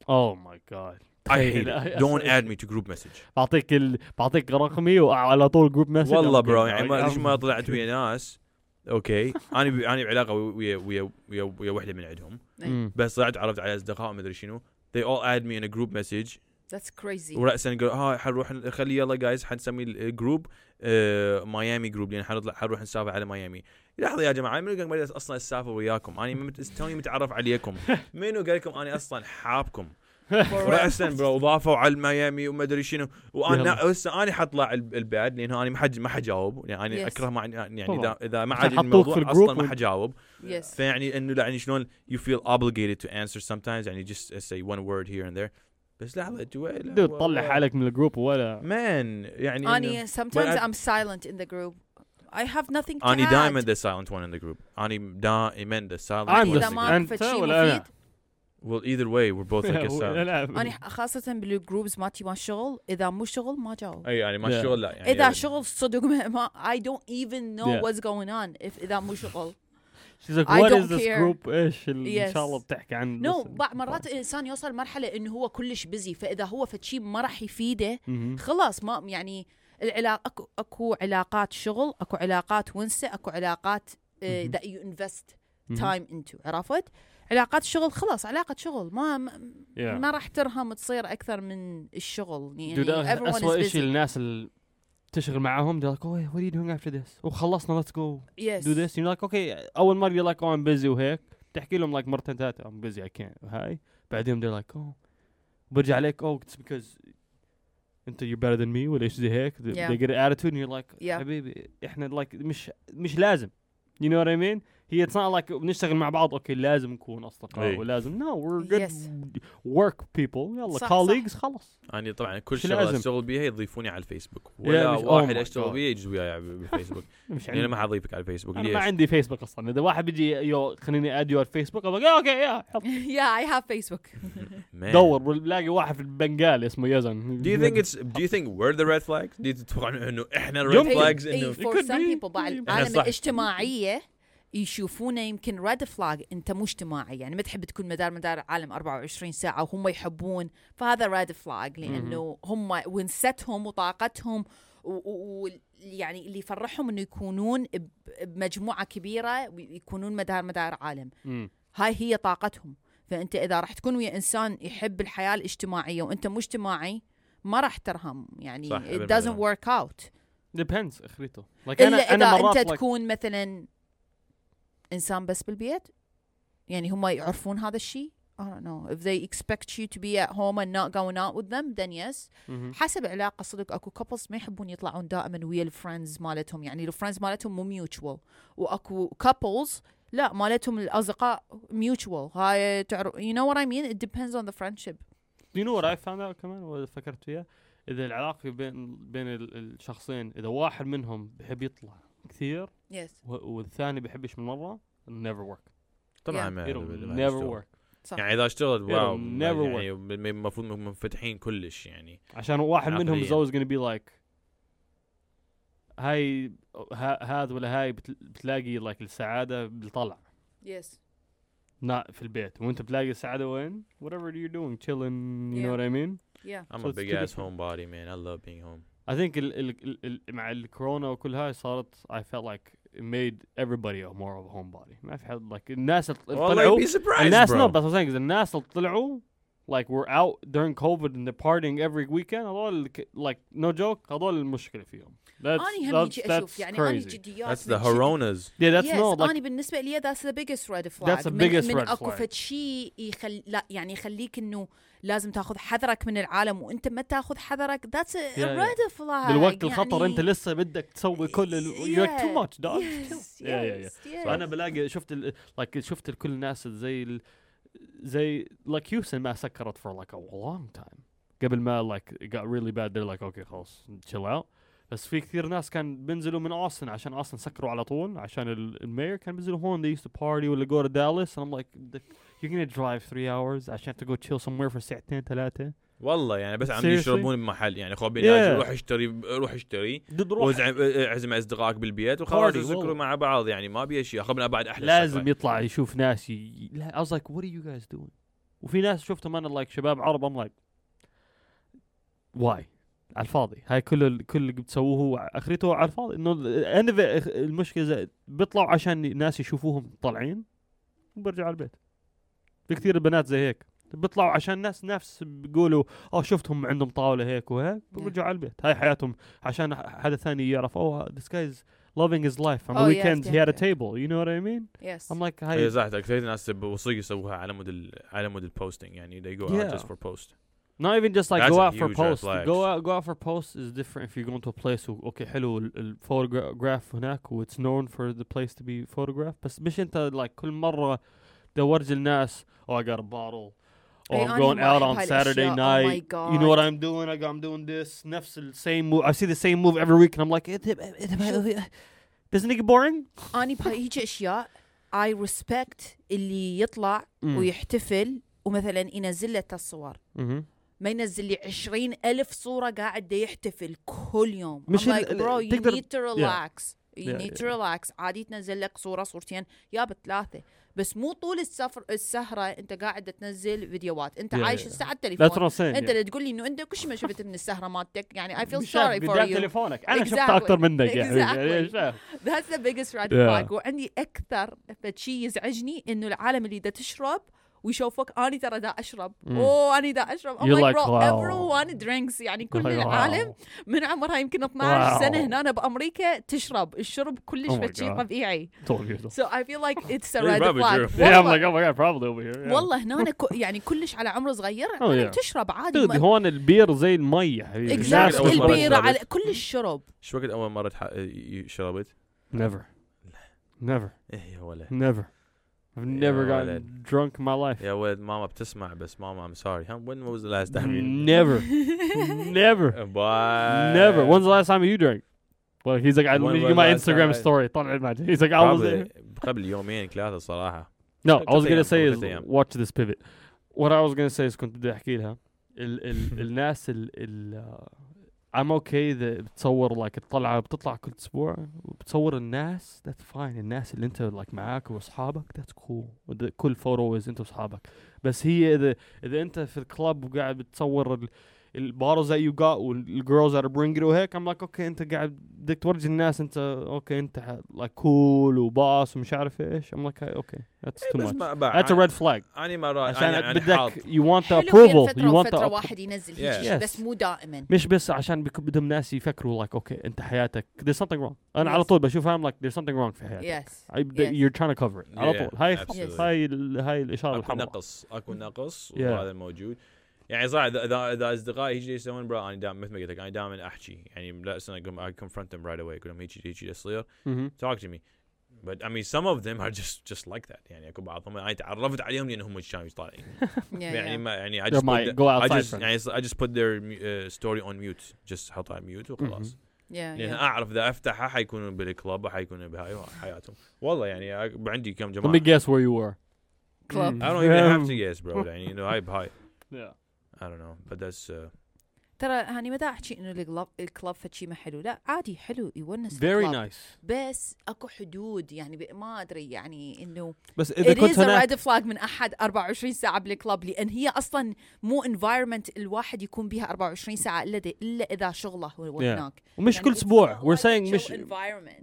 Oh my god. hate تخيل. it. don't add me to group message. بعطيك ال... بعطيك رقمي وعلى طول جروب مسج والله برو يعني ما ليش ما طلعت ويا ناس؟ أوكي. أنا ب... أنا بعلاقة ويا ويا ويا ويا وحدة من عندهم. إيه. بس طلعت عرفت على أصدقاء ما ادري شنو. They all add me in a group message. That's crazy. وراسا يقول ها حنروح خلي يلا جايز حنسمي ال group آه ميامي group لأن حنطلع حنروح نسافر على ميامي لحظة يا جماعة منو قال لي أصلا اسافر وياكم؟ أنا مت- توني متعرف عليكم. منو قال لكم أنا أصلا حابكم؟ وراسا bro ضافوا على ميامي وما أدري شنو. وأنا يلا. هسه أنا حطلع الب- البعد لأن أنا ما حد ما حجاوب. يعني أنا Yes. أكره ما يعني طبعاً. اذا إذا ما عشان عاد حطوك الموضوع في ال group أصلا ما وانت- حجاوب. Yes. فيعني إنه يعني شلون you feel obligated to answer sometimes. يعني just say one word here and there. بس لحظة جويل dude طلع حالك من ال group ولا؟ man يعني أني sometimes I'm silent in the group. I have nothing to أني add. دائما the silent one in the group. أني دائما the silent I'm one in the ما شيء ولا؟ مفيد well either way we're both like a silent. لا أنا خاصة بال groups مالتي ما شغل إذا مو شغل ما جاوب. أي يعني ما. الشغل لا يعني إذا شغل صدق ما I don't even know what's going on. If إذا مو شغل. She's like what is this care. group إيش اللي إن Yes. شاء الله بتحكي عن نو this- بعض مرات الإنسان يوصل مرحلة إنه هو كلش بزي فإذا هو فد شيء ما راح يفيده. خلاص ما يعني العلاقة أكو أكو علاقات شغل أكو علاقات ونسة أكو علاقات you invest مهم. time into عرفت علاقات شغل خلاص علاقة شغل ما ما, Yeah. ما راح ترهم تصير أكثر من الشغل يعني is شيء الناس اللي تشتغل معاهم they're like oh what are you doing after this وخلصنا let's go yes do this you're like okay اول مره you're like oh I'm busy وهيك تحكي لهم like مرتين ثلاثة I'm busy I can't هاي بعدين they're like oh برجع عليك oh it's because انت you're better than me ولا إيش زي هيك Yeah. they get an attitude and you're like Yeah. حبيبي إحنا like مش مش لازم you know what I mean هي it's not like بنشتغل مع بعض أوكي لازم نكون أصدقاء إيه. ولازم no we're good Yes. work people يلا صح. خلص يعني طبعا كل شغلة؟ أشتغل بيها يضيفوني على الفيسبوك ولا مش- oh واحد my أشتغل God. بيه يجوز وياي بالفيسبوك مش يعني ما حضيفك على الفيسبوك أنا ما؟ عندي فيسبوك أصلا إذا واحد بيجي you خليني yeah, okay yeah حط. yeah I have Facebook Man. دور بلاقي واحد في البنغالي اسمه يزن Do you think it's do you think we're the red flags؟ دي تتوقعون إنه إحنا flags اي إنه for some people بعد إيه. العالم صح. يشوفونه يمكن red flag انت مو اجتماعي. يعني ما تحب تكون مدار مدار العالم 24 ساعة وهم يحبون. فهذا red flag لأنه هم ونستهم وطاقتهم ويعني اللي يفرحهم إنه يكونون ب- بمجموعة كبيرة ويكونون مدار مدار عالم. مم. هاي هي طاقتهم. فأنت إذا راح تكون ويا إنسان يحب الحياة الاجتماعية وأنت مو اجتماعي ما راح ترهم. يعني صح، it doesn't work out. Depends أخريته. Like أنا اذا أنا مرات أنت like تكون مثلا إنسان بس بالبيت؟ يعني هم يعرفون هذا الشيء I don't know. If they expect you to be at home and not going out with them then yes. مهم. حسب العلاقه صدق أكو couples ما يحبون يطلعون دائما ويا ال friends مالتهم. يعني ال friends مالتهم مو mutual. وأكو couples لا مالتهم الأصدقاء mutual. هاي تعرف you know what I mean? It depends on the friendship. You know what I found out كمان؟ فكرت فيها؟ إذا العلاقة بين بين ال- الشخصين إذا واحد منهم بيحب يطلع كثير. yes yes. والثاني بيحبش من مرة؟ never work طبعا never work يعني إذا اشتغلت wow يعني المفروض منفتحين كلش يعني. عشان واحد عقلية. منهم زوز gonna be like هاي هذا ولا هاي بتلاقي like السعادة بالطلع. yes نا في البيت. وانت بتلاقي السعادة وين؟ whatever you doing you you know what I mean؟ yeah. I'm so a big ass homebody man. I love being home. I think ال ال ال ال مع الكورونا وكل هاي صارت I felt like it made everybody a more of a homebody ما في حد like الناس اللي والله طلعوا you'd be surprised الناس no bro that's what I'm saying is الناس اللي طلعوا like were out during COVID and they're partying every weekend هذول ك- like no joke هذول المشكلة فيهم that's اني هم that's, يجي اشوف that's يعني اني crazy جديات that's the من شي- horonas yeah that's yes, no like اني بالنسبه لي that's the biggest red flag That's the من, biggest من red اكو flag. فد شيء يخل لا يعني يخليك انه لازم تاخذ حذرك من العالم وانت ما تاخذ حذرك. A red flag. بالوقت الخطر يعني انت لسه بدك تسوي كل like yeah, yes, yes. أنا بلاقي شفت ال like شفت كل الناس زي ال زي like هيوستن ما سكرت for like a long time. قبل ما like it got really bad they're like okay خلاص chill out. بس في كثير ناس كان بينزلوا من اوستن عشان اوستن سكروا على طول عشان ال- المير كان بينزلوا هون they used to party ولا go to Dallas. And I'm like you're gonna drive three hours. عشان to go chill somewhere for ساعتين ثلاثة والله يعني بس عم? يشربون بمحل. يعني خو Yeah. روح اشتري روح اشتري. ضد روح وزع- اعزم أصدقائك بالبيت وخلاص يسكروا والله. مع بعض. يعني ما بي اشياء خلنا بعد أحلى لازم سكرة. يطلع يشوف ناس ي... لا I was like what are you guys doing? وفي ناس شفتهم أنا like شباب عرب I'm like why على الفاضي. هاي كل ال- كل اللي بتسووه هو اخرته على الفاضي. إنه المشكلة بيطلعوا عشان الناس يشوفوهم طالعين وبرجعوا على البيت. في كثير بنات زي هيك بيطلعوا عشان الناس نفس بيقولوا آه شفتهم عندهم طاوله هيك وهيك بيرجعوا على البيت هاي حياتهم عشان حدا ثاني يعرف oh this guy is loving his life on the Oh, yes, weekends he had a table you know what I mean yes I'm like هي هاي صح أكثر الناس وصيق يسووها على مود ال- على مود البوستنج يعني they go out Yeah. just for post Not even just like That's go out for post. Go out, go out for post is different if you're going to a place who okay حلو ال- الفوتوغراف هناك و it's known for the place to be photographed بس مش انت like كل مرة تورجي الناس oh I got a bottle oh إي، I'm going out on. Saturday Oh night you know what. I'm doing I doing this نفس ال same move I see the same move every week and I'm like "إيه إيه doesn't it get boring اني بهيجي اشياء اي ريسبكت اللي يطلع. ويحتفل ومثلا ينزل له الصور. ما ينزل لي عشرين ألف صورة قاعد يحتفل كل يوم مش I'm like bro you need to relax you Yeah, need to yeah. relax عادي تنزل لك صورة صورتين يا بثلاثة بس مو طول السفر السهرة انت قاعد تنزل فيديوهات انت Yeah, عايش yeah. that's what التليفون I'm saying انت yeah. اللي تقول لي إنه انت كل ما شفت من السهرة مالتك يعني I feel مش شايف sorry for قدام you تليفونك أنا شفت Exactly. أكثر منك يعني. يعني the biggest red Yeah. flag وعندي أكثر فشي يزعجني إنه العالم اللي دا تشرب ويشوفك اني ترى دا أشرب. أوه اني دا أشرب like, bro wow. everyone drinks يعني كل Wow. العالم من عمرها يمكن 12 Wow. سنة هنا بأمريكا تشرب الشرب كلش Oh فشي. طبيعي Told you so. so I feel like it's a Yeah, red probably flag true. Yeah, I'm والله, like, oh my god, probably over here. Yeah. والله هنا ك- يعني كلش على عمر صغير Oh, yeah. تشرب عادي هون البير زي المي يا حبيبي exactly البيرة شربت. على كل الشرب شو وقت أول مرة شربت؟ Never. Never. إيه يا ولد Never. I've never يا gotten ولد. drunk in my life. يا ولد ماما بتسمع بس ماما I'm sorry huh? when was the last time you Never. Never. Bye. Never. When's the last time you drank? Well, he's like, I When let me was give my the last time Instagram I- story. طلع الماجد. He's like, I was there. Probably قبل يومين ثلاثة صراحة No, I was ثلاث gonna أيام، say is ثلاث أيام. watch this pivot. What I was gonna say is كنت بدي احكي لها ال ال الناس ال ال uh, I'm okay إذا بتصور like الطلعة بتطلع كل أسبوع وبتصور الناس that's fine. الناس اللي أنت like معاك وأصحابك that's cool. كل فوتو أنت وأصحابك. بس هي إذا إذا أنت في ال club وقاعد بتصور ال bars that you got وال girls that are bringing it وهيك I'm like okay انت قاعد بدك تورجي الناس انت أوكي انت like cool و boss ومش عارف إيش. I'm like okay that's too بس much. ما بقى that's a red flag. أنا ما رأي عشان أنا بدك you want the حلو بين approval. فترة you want وفترة the واحد ينزل Yeah. هيك Yes. بس مو دائما. مش بس عشان بدهم ناس يفكروا like أوكي انت حياتك. There's something wrong. أنا Yes. على طول بشوفها I'm like there's something wrong في حياتك. yes I, Yes. you're trying to cover it. على طول. هاي. هاي ال- هاي الإشارة أكو الحمراء. نقص أكو نقص. وهذا موجود. يعني صح اذا اذا إذا أصدقائي يجي يسوون bro أنا دائما مثل ما قلت لك أنا دائما أحكي. يعني لا استنى أقول I confront them right away أقول لهم هيجي هيجي يصير مهم. talk to me. But I mean some of them are just just like that. يعني أكو بعضهم أنا تعرفت عليهم لأنهم كانوا طالعين. يعني ما يعني I They're just put my the- go I outside just friends. يعني I just put their uh, story on mute. Just حطها على mute وخلاص. لأن أعرف إذا أفتحها حيكونوا بالكلب حيكونوا بهاي حياتهم. والله يعني أ- عندي كم let جماعة. me guess where you were. Club. Mm. I don't even have to guess bro. يعني you know هاي بهاي yeah. I don't know but that's uh, ترى هاني ما دا احكي إنه الكلب الكلب فشي ما حلو لا عادي حلو يونس very الكلب. nice بس أكو حدود يعني ما أدري يعني إنه بس إذا كنت هناك red flag من أحد 24 ساعة بال club لأن هي أصلا مو environment الواحد يكون بيها 24 ساعة إلا إلا إذا شغله هو Yeah. هناك ومش يعني كل أسبوع we're saying chill مش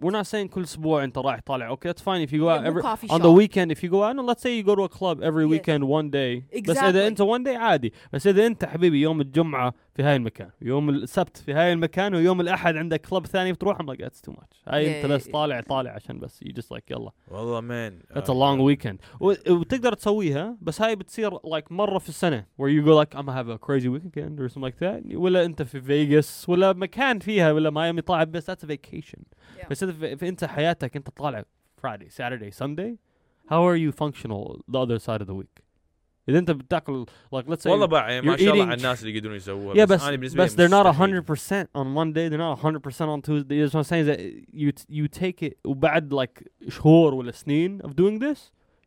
we're not saying كل أسبوع أنت رايح طالع okay that's fine if you go Yeah, out مو every coffee on shop. the weekend if you go out no, let's say you go to a club every Yes. weekend one day بس. إذا أنت one day عادي بس إذا أنت حبيبي يوم الجمعة في هاي المكان. يوم السبت في هاي المكان ويوم الأحد عندك club ثاني بتروح I'm like too much هاي انت بس طالع طالع عشان بس you just like يلا. والله man that's a long weekend وبتقدر تسويها بس هاي بتصير like like مرة في السنة where you go like I'm have a crazy weekend or some like that ولا أنت في فيجاس ولا مكان فيها ولا مايامي طالع بس that's vacation yeah. بس انت في أنت حياتك أنت طالع Friday Saturday Sunday how are you functional the other side of the week إذا أنت بتاكل like let's say والله بقى يعني ما you're شاء الله eating- على الناس اللي يقدرون يسووها yeah بس أنا بالنسبة بس لي they're not مستحيل. 100% on one day they're not 100% on Tuesday. That's what I'm saying? Is that you you take it وبعد like شهور ولا سنين of doing this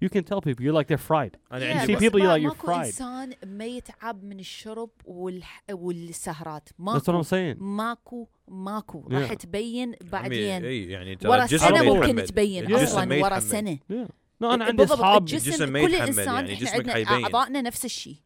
you can tell people you're like they're fried. أنا Yeah, عندي see بس. people ما- like you're ماكو fried. إنسان ما يتعب من الشرب والح... والسهرات. that's what ماكو I'm saying. ماكو ماكو. Yeah. راح تبين عمي، بعدين. اي يعني ترى ورا الجسم سنة ما ممكن يتحمل. تبين الجسم ما أصلا ورا يتحمل. سنة. Yeah. No أنا عندي أصحاب الجسم, الجسم ما كل يتحمل، إنسان يعني جسمك عندنا حيبين. اعضائنا نفس الشيء.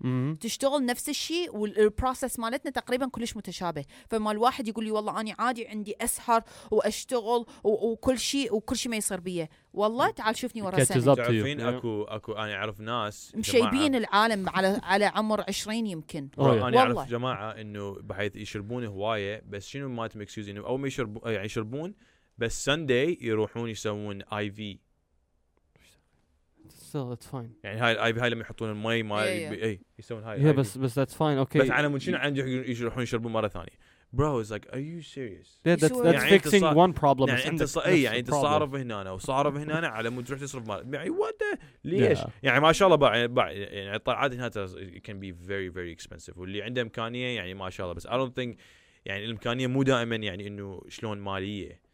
تشتغل نفس الشيء وال process مالتنا تقريبا كلش متشابه فما الواحد يقول لي والله أنا عادي عندي أسهر وأشتغل وكل شيء وكل شيء ما يصير بي والله تعال شوفني ورا سنة. تعرفين. اكو اكو أنا أعرف ناس مشيبين العالم على على عمر 20 يمكن. أنا والله. اعرف جماعة إنه بحيث يشربون هواية بس شنو مالتهم excuse إنه اول ما يشربون يعني يشربون بس Sunday يروحون يسوون IV still it's fine يعني هاي ال IV هاي لما يحطون المي ما Yeah, yeah. اي يسوون هاي yeah IV. بس بس that's fine okay بس على مود شنو عندي يروحون يشربون مرة ثانية bro it's like are you serious yeah that's شو- that's يعني يعني أنت ص... اي يعني أنت. صارف هنا وصارف هنا على مود تروح تصرف مال يعني what ليش؟ Yeah. يعني ما شاء الله بقى يعني الطلعات هنا كان بي very very expensive واللي عنده إمكانية يعني ما شاء الله بس I don't think يعني الإمكانية مو دائما يعني إنه شلون مالية.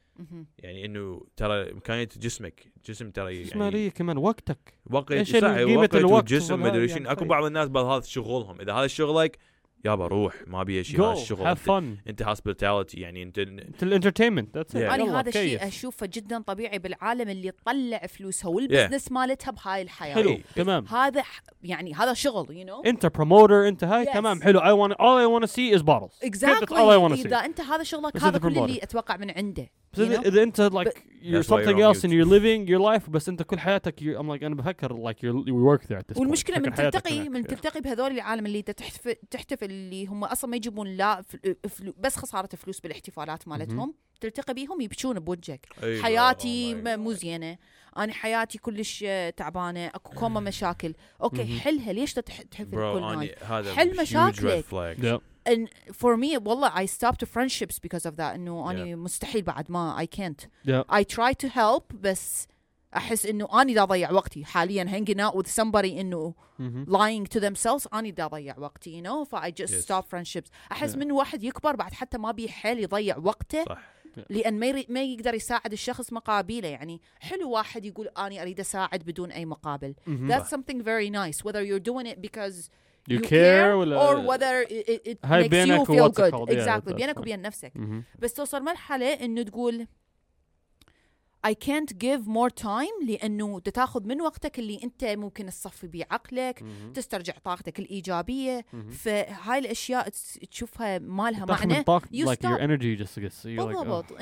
يعني إنه ترى إمكانية جسمك جسم ترى يعني مالية كمان؟ وقتك. وقت صح قيمة وقت الوقت؟ والجسم ما أدري يعني شنو أكو. بعض الناس بعض هذا شغلهم إذا هذا شغلك يابا روح ما بي شيء هذا go الشغل. انت, fun. أنت hospitality يعني انت انت ال entertainment that's it. Yeah. أنا هذا الشيء. أشوفه جدا طبيعي بالعالم اللي تطلع فلوسها وال business مالتها بهاي الحياة. حلو. تمام. هذا يعني هذا شغل you know أنت promoter أنت هاي Yes. تمام حلو. I want all I want to see is bottles. that's exactly all I want to see. اذا أنت هذا شغلك هذا كل promoter. اللي أتوقع من عنده بس اذا أنت like you're something else and you're living your life بس انت كل حياتك you're, I'm like أنا بفكر like you're, you work there at this point. والمشكلة من تلتقي. من Yeah. تلتقي بهذول العالم اللي تحتفل تحتفل اللي هم أصلا ما يجيبون لا فل- فلو بس خسارة فلوس بالاحتفالات مالتهم. تلتقي بيهم يبكون بوجهك. أيوة، حياتي oh مو زينة. أنا حياتي كلش تعبانة. أكو كوما مشاكل. أوكي. حلها ليش تح- تحتفل bro كل هذا حل مشاكلك. red flag. Yeah. and for me والله I stopped friendships because of that انه اني Yeah. مستحيل بعد ما I can't Yeah. I try to help بس احس انه اني دا اضيع وقتي حاليا hanging out with somebody انه Mhm. lying to themselves اني دا اضيع وقتي you know ف I just Yes. stop friendships احس Yeah. من واحد يكبر بعد حتى ما بيه حيل يضيع وقته صح لان ما, يري- ما يقدر يساعد الشخص مقابله يعني حلو واحد يقول اني اريد اساعد بدون اي مقابل Mhm. that's something very nice whether you're doing it because you care ولا or whether it, it, هاي makes بينك you feel good. Yeah, exactly that's بينك. وبين نفسك Mhm. بس توصل مرحلة إنه تقول I can't give more time لأنه تاخذ من وقتك اللي أنت ممكن تصفي بيه عقلك Mhm. تسترجع طاقتك الإيجابية Mhm. فهاي الأشياء تس- تشوفها ما لها تاخذ معنى من طاقة you like your energy just gets you're like oh. بالضبط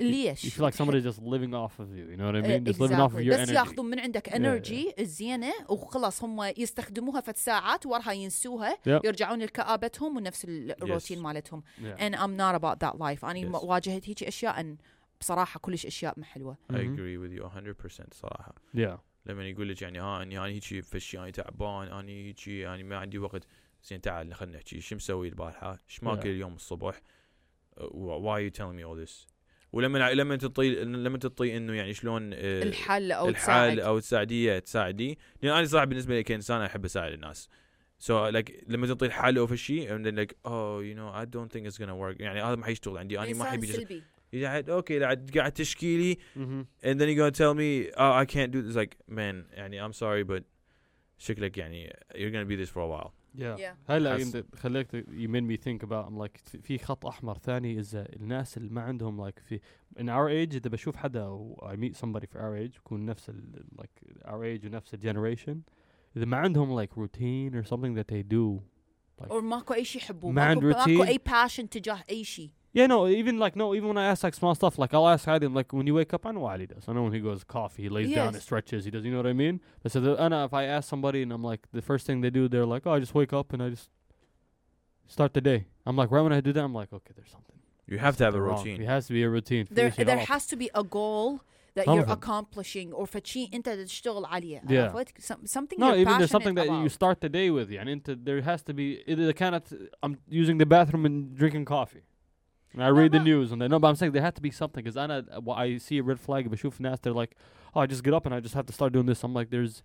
انه you ليش feel like somebody's just living off of you you know what I إيه، mean just living off of exactly. your بس energy ياخذون من عندك yeah. انرجي الزينة وخلاص هم يستخدموها فت ساعات وراها ينسوها Yep. يرجعون لكآبتهم ونفس الروتين مالتهم. Yeah. and I'm not about that life أنا Yes. واجهت هيك أشياء أن بصراحة كلش أشياء ما حلوة I Mhm. agree with you 100% صراحة yeah لما يقول لك يعني ها اني أنا هيجي فشي أنا تعبان أنا هيجي أنا ما عندي وقت زين تعال خلينا نحكي شو مسوي البارحة؟ إيش ماكل Yeah. اليوم الصبح؟ Uh, why are you telling me all this؟ ولما لما تطي لما تطي إنه يعني شلون آه، الحل أو الحال تساعد. أو تساعديه تساعدي. لأن أنا صراحة بالنسبة لي كإنسان أحب أساعد الناس. so so, like لما تعطي الحل أو في شيء and then like oh you know I don't think it's gonna work. يعني هذا ما حيشتغل عندي. أنا ما احب سلبي. قاعد أوكي قاعد قاعد تشكي لي and then you're gonna tell me oh I can't do this. Like man يعني I'm sorry but شكلك يعني you're gonna be this for a while. Yeah Yeah. هلا حس- انت خليك ت- you made me think about I'm like في خط أحمر ثاني اذا الناس اللي ما عندهم like في in our age إذا بشوف حدا و I meet somebody for our age يكون نفس ال like our age ونفس الجنريشن إذا ما عندهم like routine or something that they do like أو ماكو أي شيء يحبوه ما عند ماكو, ماكو روتين. أي passion تجاه أي شيء Yeah, no, even like no, even when I ask like small stuff, like I'll ask Adam, like when you wake up, I know what Ali does. I know when he goes coffee, he lays down, Yes. he stretches, he does. You know what I mean? But so the, Anna, if I ask somebody and I'm like, the first thing they do, they're like, oh, I just wake up and I just start the day. I'm like, right when I do that, I'm like, okay, there's something. you have to have a something wrong. routine There has to be a routine. there, في شيء there غلط. has to be a goal that you're Something. accomplishing or فشي أنت تشتغل عليه Yeah. عرفت Some- something No, you're even there's something passionate that you about. start the day with. يعني انت there has to be إذا كانت I'm using the bathroom and drinking coffee. And I read the ما- news and then no, but I'm saying there had to be something because I know I see a red flag بشوف ناس they're like, oh, I just get up and I just have to start doing this. I'm like, there's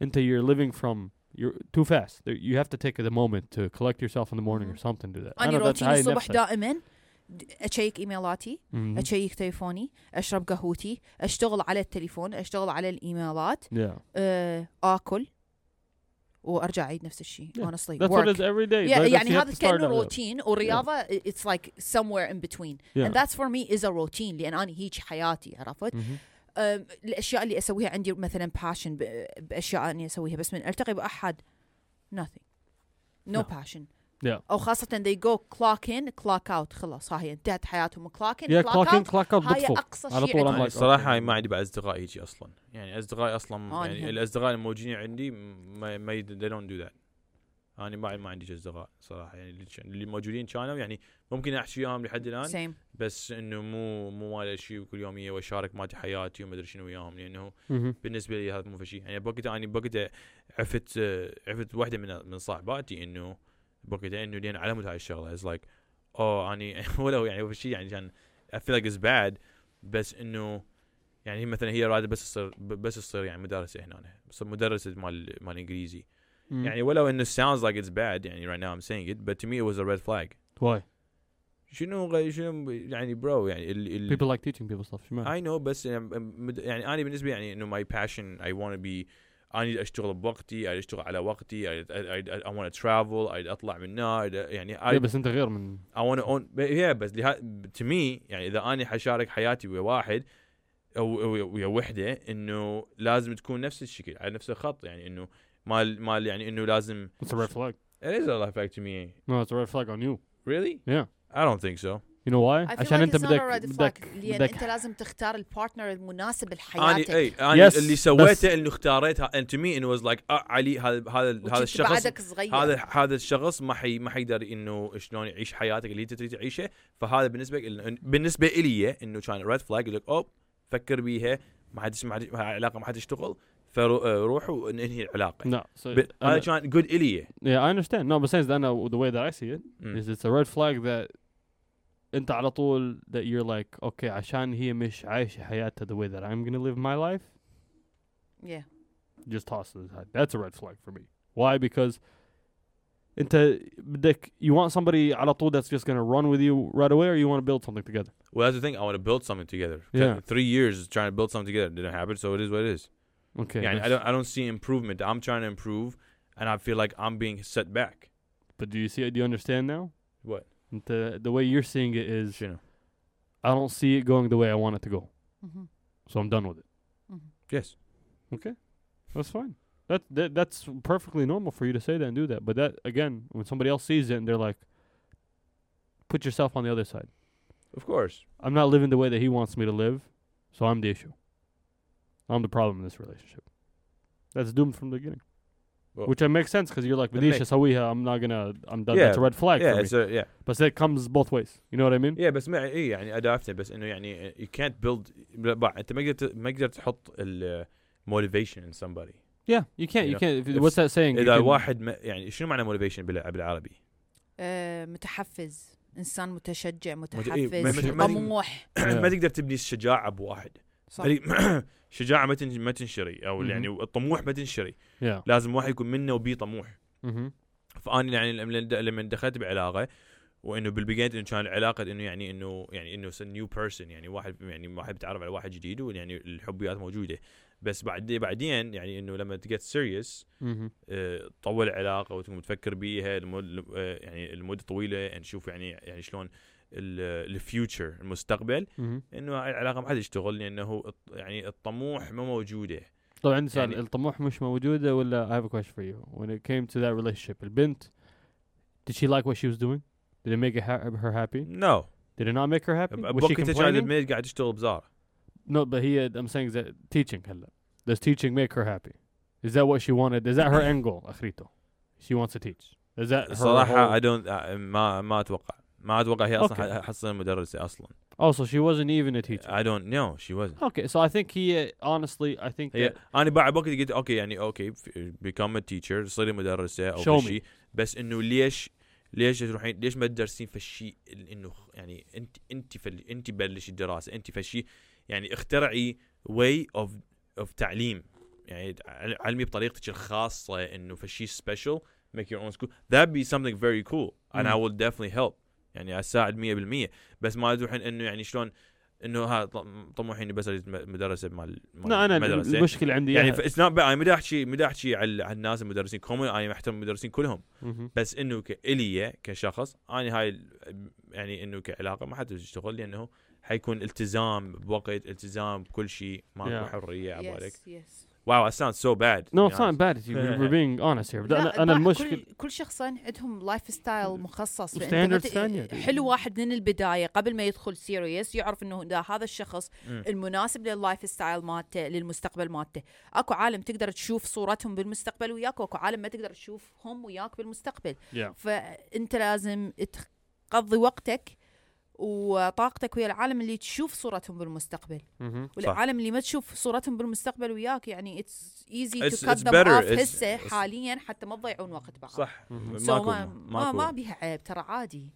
into you're living from you're too fast. There, you have to take the moment to collect yourself in the morning or Mhm. something. Do that. I أنا know that's روتيني هاي الصبح نفسها. دائما د- أشيك إيميلاتي Mhm. أشيك تليفوني أشرب قهوتي أشتغل على التليفون أشتغل على الإيميلات Yeah, آه، آكل وأرجع أعيد نفس الشيء Yeah. honestly that's work. what is every day. Yeah, That- that's- يعني هذا with. روتين ورياضة it's like somewhere in between Yeah. and that's for me is a routine لأن أنا هيك حياتي عرفت Mhm. أم، الاشياء اللي اسويها عندي مثلا passion باشياء اني اسويها بس من التقي باحد nothing no No. passion Yeah. أو خاصة they go clock in clock out. خلاص ها هي انتهت حياتهم. Clock in يا clock clock in out. clock out هاي أقصى على شيء طول. I'm يعني like, الصراحه. ما عندي بعد أصدقاء هيجي أصلا. يعني اصدقائي أصلا آه، يعني. الأصدقاء الموجودين عندي ما ما they don't do that. أنا ما ما عندي أصدقاء صراحة. يعني اللي موجودين كانوا يعني ممكن أحكي وياهم لحد الآن. Same. بس إنه مو مو مال شيء كل يوم واشارك مالتي حياتي وما أدري شنو وياهم. لأنه مهم. بالنسبة لي هذا مو شيء يعني بوقتها أنا بوقتها عفت عفت واحدة من من صاحباتي إنه بوقتها انه لأن علمت هاي الشغله it's like oh اني ولو يعني هو شيء يعني كان I feel like it's bad بس انه يعني هي مثلا هي رادة بس تصير ب- بس تصير يعني مدرسة هنا بس مدرسة مال مال إنجليزي. مم. يعني ولو إنه sounds like it's bad يعني right now I'm saying it but to me it was a red flag. Why? شنو غ- شنو يعني bro يعني ال ال people like teaching people stuff شو معنى؟ I know بس يعني مد- يعني أنا بالنسبة يعني إنه my passion I want to be اني أشتغل بوقتي أريد أشتغل على وقتي I want to travel أريد أطلع من هنا يعني I, بس أنت غير من want to own yeah بس to me يعني إذا أنا حشارك حياتي ويا واحد أو ويا وحدة إنه لازم تكون نفس الشكل على نفس الخط يعني إنه مال مال يعني إنه لازم it's a red flag. It is a red flag to me. No it's a red flag on you. Really? Yeah. I don't think so. You know why? عشان like انت it's not a بدك red flag. بدك لأن بدك أنت لازم تختار ال partner المناسب اني لحياتك إي أنا Yes، اللي سويته إنه اختاريتها. Me it was like آه علي هذا هذا هذا الشخص بعدك صغير. هذا هذا الشخص ما حي ما حيقدر إنه شلون يعيش حياتك اللي أنت تريد تعيشها فهذا بالنسبة لك بالنسبة إلي إنه كان red flag يقول لك أوب فكر بيها. ما حد ما حد علاقة ما حد يشتغل. فروح وننهي العلاقة. ب- هذا كان good إلي. Yeah I understand. No but saying that أنا the way that I see it مم. is it's a red flag that انت على طول that you're like okay عشان هي مش عايشة حياتها the way that I'm gonna live my life yeah just toss it aside. That's a red flag for me. Why? Because انت بدك you want somebody على طول that's just gonna run with you right away or you want to build something together. well that's the thing I want to build something together Yeah. three years trying to build something together didn't happen so it is what it is Okay. يعني I that's- don't I don't see improvement I'm trying to improve and I feel like I'm being set back But do you see it? Do you understand now? what the the way you're seeing it is, sure. I don't see it going the way I want it to go, mm-hmm. so I'm done with it. Mm-hmm. Yes. Okay, that's fine. That, that that's perfectly normal for you to say that and do that. But that again, when somebody else sees it and they're like, put yourself on the other side. Of course. I'm not living the way that he wants me to live, so I'm the issue. I'm the problem in this relationship. That's doomed from the beginning. Well- Which uh, makes sense because you're like, That بديش makes- اسويها, I'm not gonna, I'm done. Yeah, That's a red flag yeah for me. it's a, yeah But it comes both ways. You know what I mean? yeah بس ما اي يعني ادافته بس انه يعني you can't build لا، بع- انت ما قدرت ما قدرت تحط ال motivation in somebody Yeah, you can't. You You know, can't. If, if what's that saying? You اذا can- واحد ما يعني شنو معنى motivation بال- بالعربي؟ آه، متحفز انسان متشجع إيه، ما- متحفز ما- ما- طموح ما تقدر تبني الشجاعه بواحد صح ما- شجاعة ما ما تنشري أو. يعني الطموح ما تنشري Yeah. لازم واحد يكون منه وبيه طموح. فأنا يعني لما دخلت بعلاقة وإنه بالبدايه إنه كان العلاقه إنه يعني إنه يعني إنه new person يعني واحد يعني واحد بيتعرف على واحد جديد ويعني الحبيات موجودة بس بعد بعدين يعني إنه لما تجت serious Mm-hmm. طول العلاقة وتكون تفكر بيها لمد آه، يعني المده طويلة نشوف يعني يعني شلون الفيوتشر المستقبل Mm-hmm. انه هاي العلاقه ما حد يشتغل لأنه يعني الطموح ما موجوده طبعا سؤال يعني- الطموح مش موجودة ولا I have a question for you when it came to that relationship البنت did she like what she was doing did it make her happy نو did it not make her happy was she complaining الميد قاعد تشتغل بزاره no but هي I'm saying that teaching هلا does teaching make her happy is that what she wanted is that her goal اخريته she wants to teach is that her صراحة whole- I don't آه، ما ما أتوقع ما أتوقع هي أصلا Okay. ح- حتصير مدرسة أصلا. Oh so she wasn't even a teacher. I don't know. She wasn't. Okay so I think هي honestly I think هي that أنا بعد وقت قلت أوكي يعني أوكي become a teacher صيري مدرسة أو Show me. شيء. بس إنه ليش ليش تروحين ليش ما تدرسين في الشيء إنه خ- يعني أنت أنت فل أنت بلشي الدراسة أنت في الشيء. يعني اخترعي way of of تعليم. يعني ع- علمي بطريقتك الخاصة إنه في شيء special make your own school. That'd be something very cool. And I مم. will definitely help. يعني أساعد 100% بس ما تروحين إنه يعني شلون إنه ها طموحي إني بس مدرسة مال لا أنا المدرسة. المشكلة عندي يعني it's not أنا ما احكي ما احكي على على الناس المدرسين come on أنا محترم المدرسين كلهم. بس إنه كالي كشخص أنا هاي يعني إنه كعلاقة ما حد يشتغل لأنه حيكون التزام بوقت التزام بكل شيء ماكو Yeah. حريه على بالك Yes, yes. wow that sounds so bad No, to it's be not bad. You- We're being honest here. لا، أنا أنا المشكل كل, كل شخصين عندهم lifestyle مخصص ثانية. حلو واحد من البداية قبل ما يدخل serious يعرف إنه ده هذا الشخص. المناسب لل lifestyle مالته للمستقبل مالته أكو عالم تقدر تشوف صورتهم بالمستقبل وياك وأكو عالم ما تقدر تشوفهم وياك بالمستقبل Yeah. فأنت لازم تقضي وقتك وطاقتك ويا العالم اللي تشوف صورتهم بالمستقبل. والعالم اللي ما تشوف صورتهم بالمستقبل وياك يعني it's easy It's- to them It's- هسه حاليا حتى ما تضيعون وقت بعض. صح. So ماكو ما ما, ماكو. ما بيها عيب ترى عادي.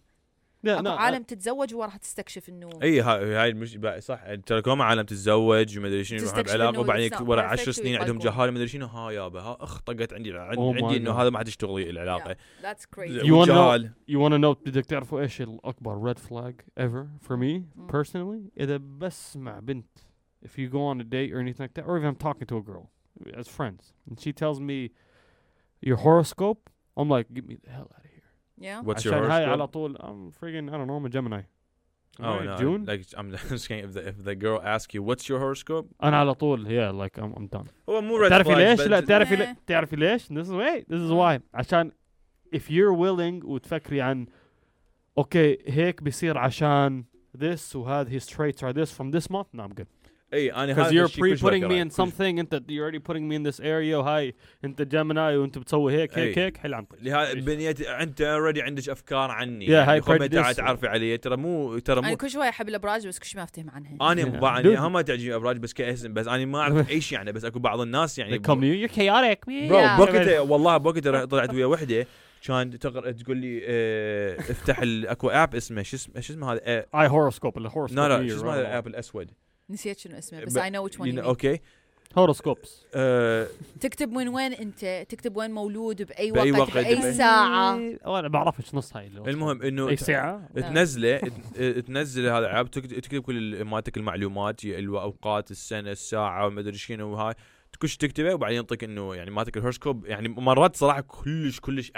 أكو no, عالم تتزوج وراها تستكشف إنه إي هاي هاي المش... صح ترى كم عالم تتزوج وما أدري شنو يروحون تستكشف بعلاقة وبعدين ورا عشر سنين عندهم ويطلقون. جهال ما أدري شنو ها يابا ها اخ طقت عندي عندي, Oh عندي إنه. هذا ما عاد يشتغل العلاقة. ذاتس كريزي You wanna know- جهال you want to know بدك تعرفوا إيش الأكبر red flag ever for me Mm. personally إذا بس مع بنت if you go on a date or anything like that or if I'm talking to a girl as friends and she tells me your horoscope I'm like get me the hell out of here yeah What's your عشان هاي horoscope? على طول I'm friggin I don't know I'm a Gemini Oh Alright, no! June Like I'm just saying, if the if the girl asks you what's your horoscope, انا على طول yeah like I'm, I'm done هو مو red تعرفي flags, ليش؟ but لا just- تعرفي إيه. ليه؟ تعرفي ليش؟ This is wait this is آه. why عشان if you're willing وتفكري عن اوكي هيك بيصير عشان this وهذه his traits are this from this month no I'm good اي أنا because هذا you're pre شوي putting me in something انت you're already putting me in this area وهاي انت جيميناي وانت بتسوي هيك هيك. هيك حل عن طريق لهذا بنيتي أنت اوريدي عندك أفكار عني. Yeah, يعني خذ ما تعال. تعرفي علي. ترى مو ترى أنا مو كل شوي أحب الأبراج بس كل شيء ما افتهم عنها. أنا Yeah. بعني Dude. هم ما تعجبني ابراج بس كاسم بس أنا ما أعرف اي شيء عنه بس أكو بعض الناس يعني you're chaotic. برو Yeah. بوقتها والله بوقتها طلعت ويا وحدة كان تقرا تقول لي آه افتح أكو app اسمه شو اسمه شو اسمه هذا؟ آه I horoscope ال horoscope لا لا شو اسمه هذا ال app الأسود؟ نسيت شنو اسمه بس I know know- mean. okay horoscopes. آه، تكتب من وين انت؟ تكتب وين مولود؟ بأي بأي وقت؟ وقت، بأي بأي- ساعة؟ أنا بعرفش نص هاي المهم إنه اي ساعة؟ تنزله ت- تنزل هذا تكت- تكتب كل ال- مالتك المعلومات الأوقات السنة الساعة وما أدري شنو وهاي. كلش تكتبه وبعدين ينطيك إنه يعني مالتك ال horoscope يعني مرات صراحة كلش كلش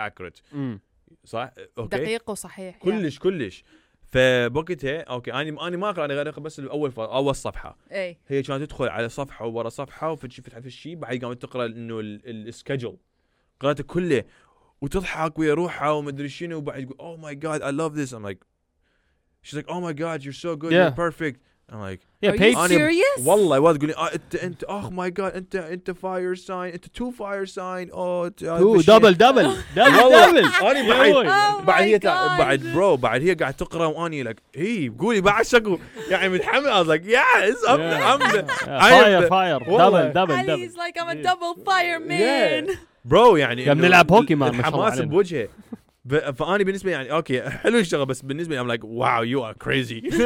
امم صح؟ okay. دقيق وصحيح. كلش كلش. فبوقتها okay أنا أنا ما أقرأ أنا غير بس اول أول صفحة. إي. هي كانت تدخل على صفحة ورا صفحة وفتشي فتحت في الشيء بعدين قامت تقرأ إنه ال schedule قراته كله. وتضحك ويا روحها وما ادري شنو وبعد تقول oh my god I love this. I'm like she's like oh my god you're so good Yeah. you're perfect. I'm like yeah Are you أنا- serious? والله والله تقول لي آه انت انت oh my god انت انت fire sign انت two fire sign oh Ooh, double double double والله double. أنا يا بعد. Oh بعد my هي God. بعد برو بعد هي قاعد تقرأ واني لك هي قولي بعشق يعني متحمل I was like yes I'm I'm the- I am فاير the- فاير والله. دبل دبل Ali دبل is like I'm a Yeah. double fireman. برو يعني قاعد إنه نلعب بوكيمون ما شاء الله الحماس علينا. بوجهه فاني بالنسبه لي يعني اوكي حلو الشغل بس بالنسبه لي I'm like wow you are crazy Dude,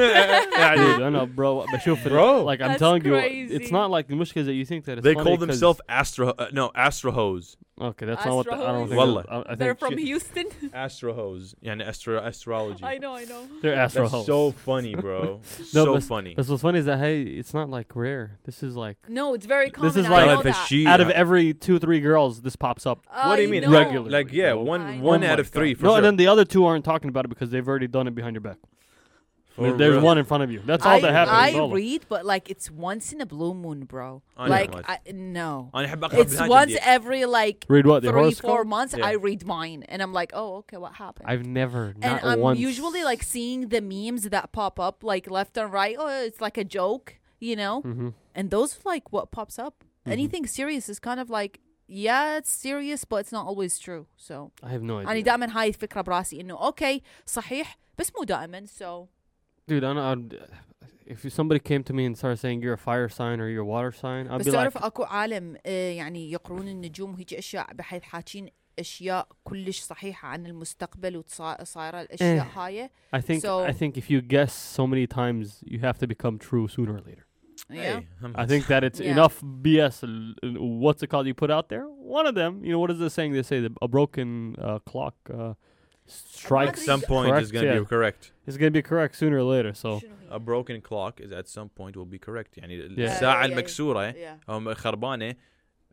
يعني انا برو بشوف ال- Bro. like I'm That's telling you crazy. it's not like المشكله that you think that it's they funny call 'cause- themselves astro uh, no astrohose okay that's not what the, I don't think والله. I, I they're think from shit, Houston astrohose يعني astro astrology I know I know they're astro that's hoes. so funny bro No, so but- funny That's what's funny is that hey, it's not like rare. This is like no it's very common This is I like- know طلعت that الشيء out of every two three girls, this pops up. Oh, what do you mean know. Regular. like yeah bro. one I one know. out Oh of my three God. for no, sure and then the other two aren't talking about it because they've already done it behind your back. For There's real. one in front of you. That's all I, that happens. I والله. read but like it's once in a blue moon bro I know like what. I, no انا احب اقرا it's بنهاية once الدقيقة. every like Read what the three horoscope. four months Yeah. I read mine and I'm like oh okay what happened I've never, and not I'm once. usually like seeing the memes that pop up like left and right oh it's like a joke you know Mhm. and those like what pops up Mm-hmm. anything serious is kind of like yeah it's serious but it's not always true so I have no idea. انا دائما هاي الفكره براسي انه اوكي صحيح بس مو دائما so Dude, I know. I'd, if somebody came to me and started saying you're a fire sign or you're a water sign, I'd بس be like, تعرف اكو عالم آه، يعني يقرون النجوم وهيك اشياء بحيث حاكين اشياء كلش صحيحه عن المستقبل وصايره الاشياء هاي I think, So- I think if you guess so many times, you have to become true sooner or later. yeah. Hey, I'm- I think that it's Yeah. enough BS. ال- ال- What's it called? You put out there. One of them, you know, what is the saying? They say that a broken uh, clock uh, strikes. at some point correct, is going to yeah. be correct It's gonna be correct sooner or later. So شنو هي؟ a broken clock is at some point will be correct يعني Yeah. الساعة Yeah, yeah, yeah. المكسورة Yeah. او خربانة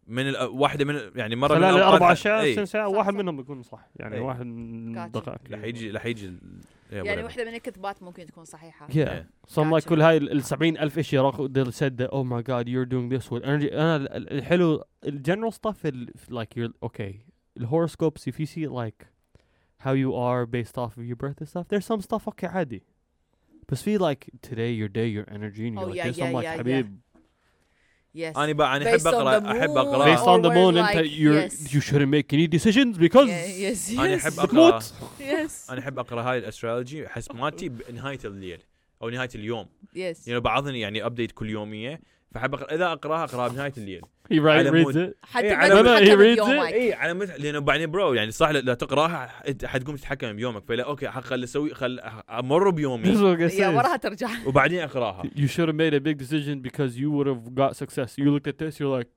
من ال- واحدة من يعني مرة من خلال الأوقات الأربع ح- ساعات إي، ست ساعات صح، واحد صح. منهم بيكون صح يعني إي. واحد من Gotcha. دقائق رح يجي رح يجي ال- يعني واحده من الكذبات ممكن تكون صحيحه Yeah. Yeah. So I'm like Gotcha. كل هاي ال 70000 اشي راح they said that oh my god you're doing this with energy انا ال- ال- الحلو ال general stuff ال- like you're okay the horoscopes if you see it like how you are based off of your birth and stuff there's some stuff okay عادي بس في like today your day your energy and you're Oh, like yeah, this yeah, I'm like yeah, حبيب yes انا بقى انا احب Based on اقرا the احب moon. اقرا based on the Or moon we're انت like, you're yes. you shouldn't make any decisions because Yeah, yes انا yes احب اقرا بتموت yes انا احب اقرا هاي الاسترولوجي احس مالتي بنهايه الليل أو نهاية اليوم. Yes. يعني بعضني يعني ابديت كل يومية فاحب أقرأ إذا أقرأها أقرأها بنهاية الليل. He على reads mood. it. حتى إيه، على- he reads it. اي على مثل لأنه بعدين bro يعني صح لا تقراها إنت حتقوم تتحكم بيومك فلا okay خل أسوي خل أمر بيومي. What I يا وراها ترجع. وبعدين أقرأها. You should have made a big decision because you would have got success. You looked at this, you're like,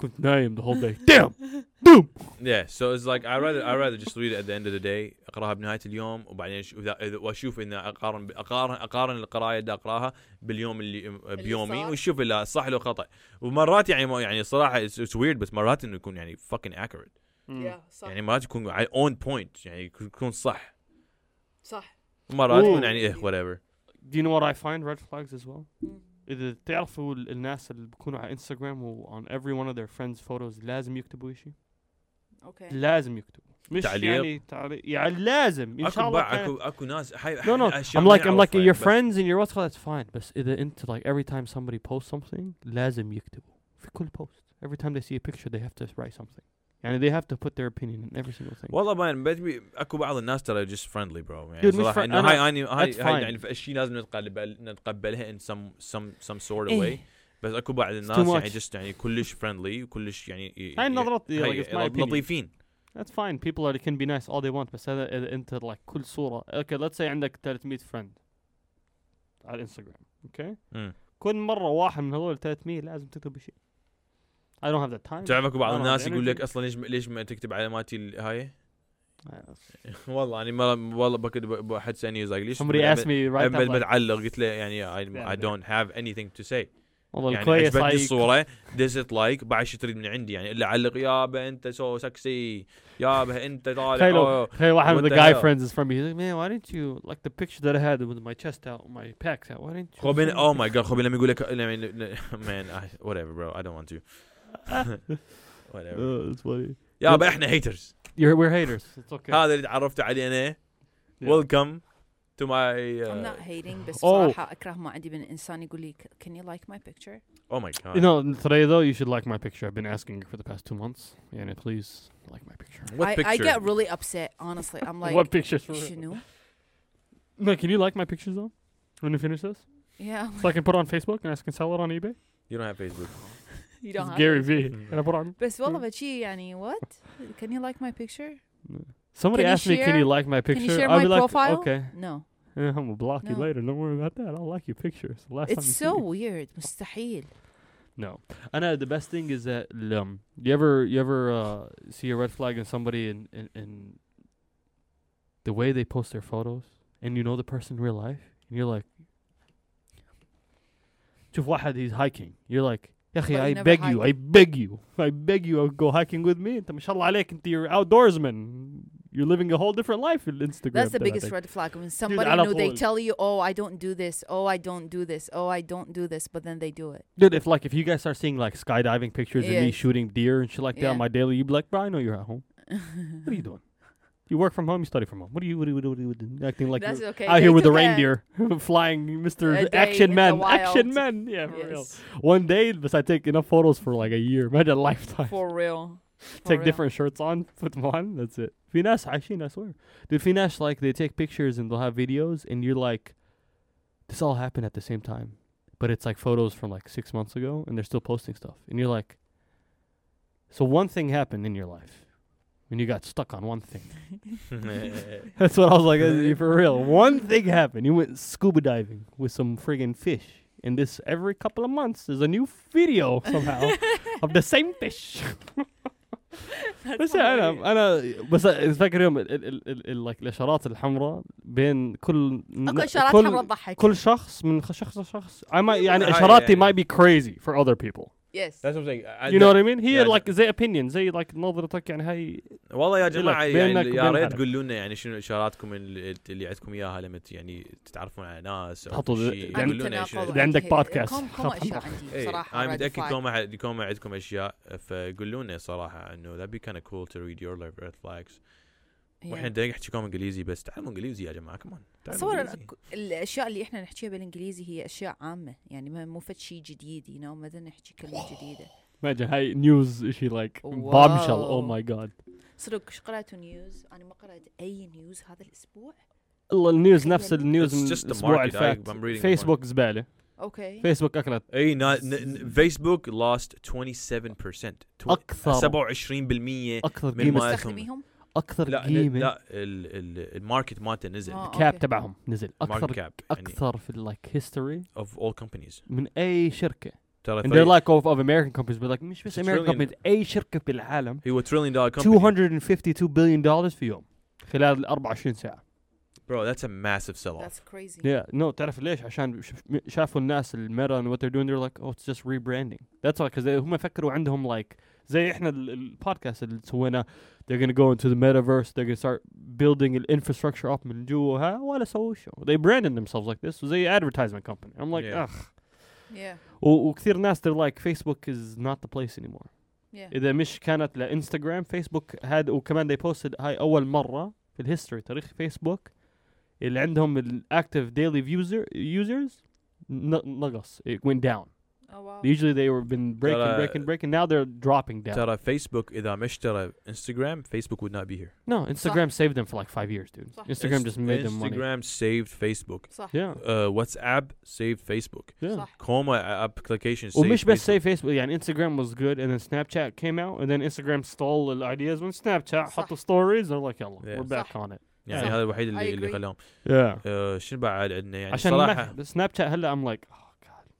كنت نايم the whole day. Damn! Boom! yeah so it's like I rather I rather just read it at the end of the day أقرأها بنهاية اليوم وبعدين ش- إذا- إذا- وأشوف ان أقارن اقارن أقارن القرايه اللي أقرأها باليوم اللي بيومي. واشوف إذا صح لو خطأ ومرات يعني ما- يعني صراحة it's, it's weird بس مرات إنه يكون يعني fucking accurate صح يعني مرات يكون على on point يعني يكون صح صح ومرات يكون. يعني إيه whatever Do you know what I find red flags as well? مم. إذا تعرفوا ال- الناس اللي بيكونوا على انستغرام و on every one of their friends photos لازم يكتبوا شيء اوكي لازم يكتبوا مش تعليق. يعني تعليق يعني لازم ان شاء اكو الله بقى كان- اكو اكو ناس هاي No, no. أشياء I'm ما like, I'm like نعرفها your بس- friends and your what's called. That's fine. بس إذا أنت like every time somebody posts something لازم يكتبوا في كل post. Every time they see a picture they have to write something. يعني they have to put their opinion in every single thing. والله مان بدي أكو بعض الناس ترى just friendly bro يعني Dude, صراحة إنه هاي اني هاي, هاي. يعني الشيء لازم نتقبل نتقبلها in some some some sort of إيه. way بس أكو بعض الناس يعني just يعني كلش friendly وكلش يعني هاي ي- النظرات yeah, هاي like it's my opinion. لطيفين That's fine. People are can be nice all they want. بس هذا إذا أنت like كل صورة. Okay, let's say عندك 300 friend على الانستغرام. Okay. مم. كل مرة واحد من هذول 300 لازم تكتب شيء. I don't have the time. تعرف اكو بعض I don't have الناس the يقول لك energy. أصلا ليش ليش ما تكتب على مالتي ال- هاي Uh, والله يعني ما والله بكتب واحد سالني like ليش Somebody asked me right أبد after. Like, بتعلق قلت له يعني I, Yeah, I don't have anything to say والله يعني الكويس عجبتني هاي الصورة دزت لايك بعد شو تريد من عندي يعني إلا علق يابا أنت سو سكسي يابا أنت طالع تخيلوا أوه. تخيل واحد What من the the guy hell? friends is from me. He's like, man, why didn't you like the picture that I had with my chest out, my pecs out? Why didn't you? خوبين send أو me ماي جاد خوبين لما يقول لك مان whatever bro I don't want to whatever Oh, that's funny. يابا احنا هيترز You're we're haters. It's okay. هذا اللي تعرفت عليه انا Yeah. ويلكم تو ماي I'm not hating بس Oh. بصراحة أكره ما عندي من إنسان يقول لي can you like my picture او ماي You جاد know, today though, you should like my picture. I've been asking you for the past two months. Yeah, please like my picture. what I, I picture get really upset honestly I'm like what pictures? For real? شنو No, can you like my pictures though? When you finish this, yeah so I can put it on Facebook and I can sell it on eBay. you don't have Facebook you don't It's have Gary it. V. Can I put it on? بس والله بشي يعني what can you like my picture Somebody Can you asked me, "Can share- you like my can picture?" you share I'll my be like, profile "Okay." no Yeah, I'm gonna block you No. later. Don't worry about that. I'll like your pictures. The last time it's you so see me. weird مستحيل No, I know the best thing is that um, you ever you ever uh, see a red flag in somebody in, in in the way they post their photos, and you know the person in real life, and you're like, شوف واحد he's hiking, you're like, يا أخي But you I never beg you, hike. I beg you, I beg you, go hiking with me. أنت ما شاء الله عليك أنت you're outdoorsman. You're living a whole different life in Instagram. that's the biggest تبعتك. red flag when somebody على knew they طول. tell you oh I don't do this oh I don't do this oh I don't do this but then they do it Dude, if like if you guys start seeing like skydiving pictures of me Yes. shooting deer and shit like that Yeah. on my daily, you'd be like, bro, I know you're at home. What are you doing? You work from home. You study from home. What do you? What do you? What do you, acting like That's okay. out here with the reindeer, flying, Mister Action Man, Action Man. Yeah, for yes. real. One day, cause I take enough photos for like a year, imagine a lifetime. For real. For take real. different shirts on, put them on. That's it. Finash, actually, I swear, dude. Finash, like they take pictures and they'll have videos, and you're like, this all happened at the same time, but it's like photos from like six months ago, and they're still posting stuff, and you're like, so one thing happened in your life when you got stuck on one thing. That's what I was like, "Is- for real. One thing happened. You went scuba diving with some friggin' fish. And this every couple of months there's a new video somehow of the same fish. بس انا انا بس فاكر يوم ال ال ال ال like الاشارات الحمراء بين كل اكو اشارات كل حمراء تضحك كل شخص من خ- شخص لشخص I might يعني هاي اشاراتي يعني- might be crazy for other people يس That's what I'm saying. You know what I mean? هي like زي opinion زي like نظرتك يعني هاي والله يا جماعة يعني يا ريت. تقولوا لنا يعني شنو إشاراتكم اللي, اللي عندكم إياها لما يعني تتعرفون على ناس أو تحطوا شيء يعني لنا إذا عندك podcast. كم كم أشياء عندي إيه، صراحة أنا متأكد ح- كوما عندكم أشياء فقولوا لنا صراحة إنه that'd be kind of cool to read your like red flags Yeah. وإحنا دا نحكي كوم إنجليزي بس. تعلموا إنجليزي يا جماعة كمان تصور الأشياء اللي إحنا نحكيها بالإنجليزي هي أشياء عامة يعني ما مو فد شيء جديد you know ما بدنا نحكي كلمة جديدة. Imagine هاي news شيء like wow. bombshell? Oh my god. صدق إيش قرأتوا news أنا ما قرأت أي news هذا الأسبوع. الله ال news نفس. ال news من الأسبوع. اللي فات. فيسبوك زبالة. أوكي. فيسبوك أكلت. أي فيسبوك lost 27% تو- أكثر. 27% أكثر من تستخدميهم؟ أكثر لا قيمه لا ال- ال- الماركت مالته نزل آه. كاب أوكي. تبعهم نزل أكثر كاب أكثر في اللايك هيستوري of all companies من اي شركه ترى and they're like of, of American companies but like مش بس American companies اي شركه بالعالم هو تريليون دولار company 252 بليون دولار في يوم خلال ال 24 ساعه bro that's a massive sell off That's crazy Yeah, no تعرف ليش؟ عشان ش- شافوا الناس الميتا and what they're doing they're like oh it's just rebranding. That's why because هم فكروا عندهم like زي احنا ال- البودكاست اللي سوينا they're gonna go into the metaverse they're gonna start building the infrastructure up من جوا ها ولا سووا شو they branded themselves like this زي advertisement company I'm like Yeah. ugh yeah و- وكثير ناس they're like Facebook is not the place anymore yeah اذا مش كانت لانستغرام فيسبوك هذا وكمان they posted هاي اول مره في الهيستوري تاريخ فيسبوك اللي عندهم الاكتف ديلي يوزر يوزرز نقص it went down oh wow usually they were been breaking ترى- breaking breaking now they're dropping down ترى فيسبوك اذا ما اشترى انستغرام فيسبوك would not be here no Instagram saved them for like five years dude صح. Instagram just made them money Instagram saved Facebook صح yeah uh, WhatsApp saved Facebook yeah صح Chroma application saved ومش بس Facebook. say Facebook يعني Instagram was good and then Snapchat came out and then Instagram stole the ideas when Snapchat صح. حطوا stories they're like يلا Yeah. we're back صح. on it يعني صح. هذا الوحيد I اللي اللي agree. خلاهم yeah uh, شنو بعد عندنا يعني عشان صراحه ما سناب شات هلا I'm like oh god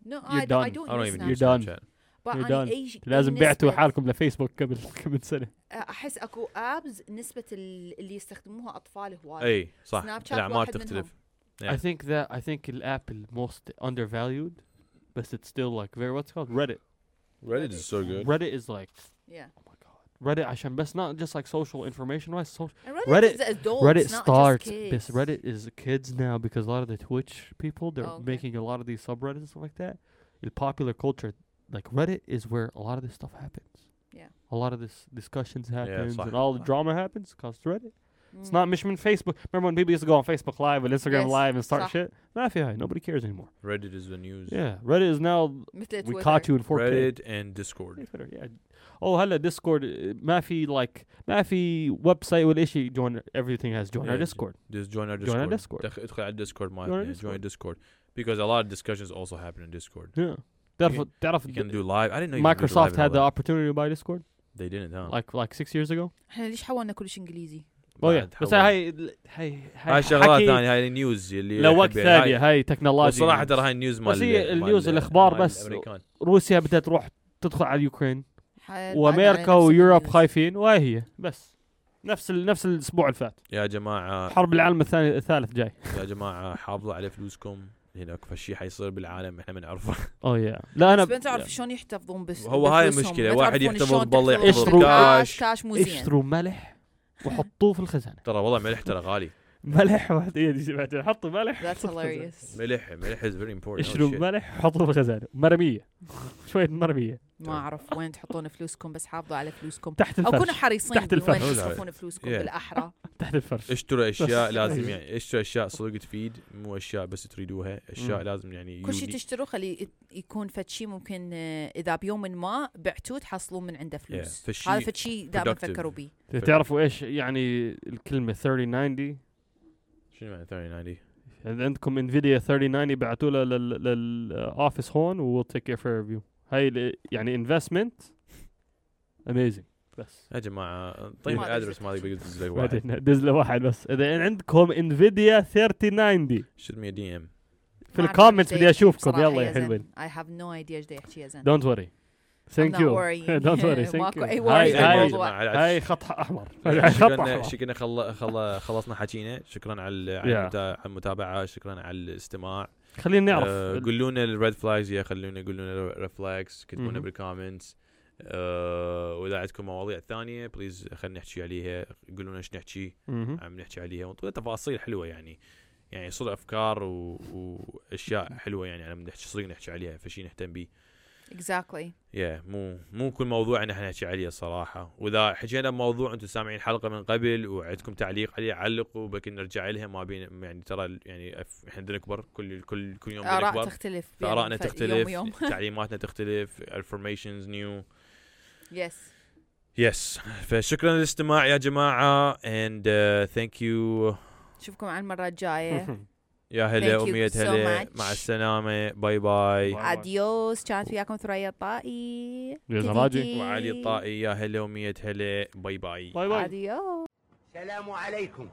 no You're I don't I done. don't I don't use even Snapchat. use You're done. Snapchat but You're أنا done. أي ش- لازم بعتوا حالكم لفيسبوك قبل قبل سنه احس اكو ابز نسبه ال- اللي يستخدموها اطفال هواي اي صح Snapchat الاعمار واحد تختلف Yeah. I think that I think الاب الموست undervalued بس it's still like very what's called Reddit Reddit is so good Reddit is like yeah oh Reddit عشان بس not just like social information wise social And Reddit- is adults, Reddit not just starts kids. بس Reddit is kids now because a lot of the Twitch people they're Oh, okay. making a lot of these subreddits and stuff like that the popular culture like Reddit is where a lot of this stuff happens Yeah. a lot of this discussions happens صح. and all the صح. drama happens because Reddit It's Mm. not مش من Facebook. Remember when people used to go on Facebook Live and Instagram Yes. Live and start صح. shit? ما في هاي. Nobody cares anymore. Reddit is the news Yeah. Reddit is now مثل we تويتر. caught you in 4K. Reddit and Discord Twitter, yeah. Oh هلا Discord uh, ما في like ما في ويب سايت ولا شيء join everything has join our Yeah, Discord. just join our Join our Discord Discord. دخ- ادخل على الديسكورد Join our مالتنا Discord. join Discord because a lot of discussions also happen in Discord Yeah. تعرف تعرف you can do live I didn't know you could do Microsoft live and had the all opportunity to buy Discord that. they didn't huh like like six years ago. احنا ليش حولنا كل شيء انجليزي؟ Oh yeah. بعد بس حول. هاي هاي هاي شغلات حكي ثانيه هاي النيوز اللي لوقت يحب يعني. ثانية هاي- هاي تكنولوجيا والصراحه ترى هاي النيوز مال بس هي مال- النيوز الأخبار مال بس. الأمريكان. روسيا بدها تروح تدخل على اليوكرين حال- وامريكا و Europe. خايفين وهي هي بس. نفس ال... نفس الأسبوع اللي فات. يا جماعة. حرب العالم الثاني الثالث جاي. يا جماعة حافظوا على فلوسكم. هنا أكثر شيء حيصير بالعالم إحنا ما نعرفه Oh yeah لا أنا بس ما تعرف شلون يحتفظون بس هو هاي ما واحد يحتفظ بالله يحتفظ. بالكاش. كاش مو زين اشتروا ملح وحطوه في الخزانة. ترى والله ملح ترى غالي. ملح واحد يدي بعدين حطوا ملح. That's hilarious. ملح ملح is very important. اشتروا Oh, shit. ملح وحطوه في الخزانة. مرمية. شوية مرمية. ما أعرف وين تحطون فلوسكم بس حافظوا على فلوسكم. تحت أو كونوا الفرش حريصين تحت وين الفرش. تصرفون فلوسكم Yeah. بالأحرى. تحت الفرش. اشتروا أشياء. لازم يعني اشتروا أشياء صدق تفيد مو أشياء بس تريدوها. أشياء مم. لازم يعني كل شيء. تشتروه خلي يكون فد شيء ممكن آه، إذا بيوم ما بعتوه تحصلون من عنده فلوس. فد هذا شيء دائما. فكروا به تعرفوا إيش يعني الكلمة 3090 شنو معنى 3090 إذا عندكم انفيديا 3090 بعتوا له للاوفيس هون و we'll take care for review هاي ال- يعني انفستمنت اميزنج بس. يا جماعة طيب ما الأدرس أدري. مالي بقدر لك واحد. دز له واحد بس. إذا عندكم انفيديا 3090 شد مي دي إم. في ما الكومنتس بدي أشوفكم. يلا يا. حلوين. I have no idea إيش دا يحكي يا زين دونت وري Thank you. Don't worry thank ماكو you هاي هاي خط أحمر. خط شكرا أحمر. شكرا خل... خل... خلصنا حكينا. شكرا على على المتابعة. شكرا على الاستماع. خلينا نعرف. آه، ال- قولوا لنا ال red flags يا خلونا قولوا لنا ال red flags كتبوا لنا. بال comments آه، وإذا عندكم مواضيع ثانية please خلينا نحكي عليها. قولوا لنا إيش نحكي. عم نحكي عليها. تفاصيل حلوة يعني. يعني يصير أفكار و... وأشياء حلوة يعني. عم نحكي صدق نحكي عليها فشي نهتم به Exactly yeah مو مو كل موضوع إن إحنا نحكي عليه الصراحه وإذا حكينا بموضوع أنتم سامعين الحلقة من قبل وعندكم تعليق عليه علقوا بكن نرجع لها ما بين يعني ترى يعني إحنا بدنا نكبر كل كل كل يوم آراء تختلف يعني ف- تختلف يوم. يوم تعليماتنا تختلف informations new. yes yes فشكرا للاستماع يا جماعة and uh, thank you. نشوفكم على المرة الجاية. يا هلا so هلا. مع السلامة. Bye bye. Adios كانت وياكم ثريا الطائي يا. وعلي الطائي. يا هلا أمية هلا. Bye bye bye bye Adios السلام عليكم.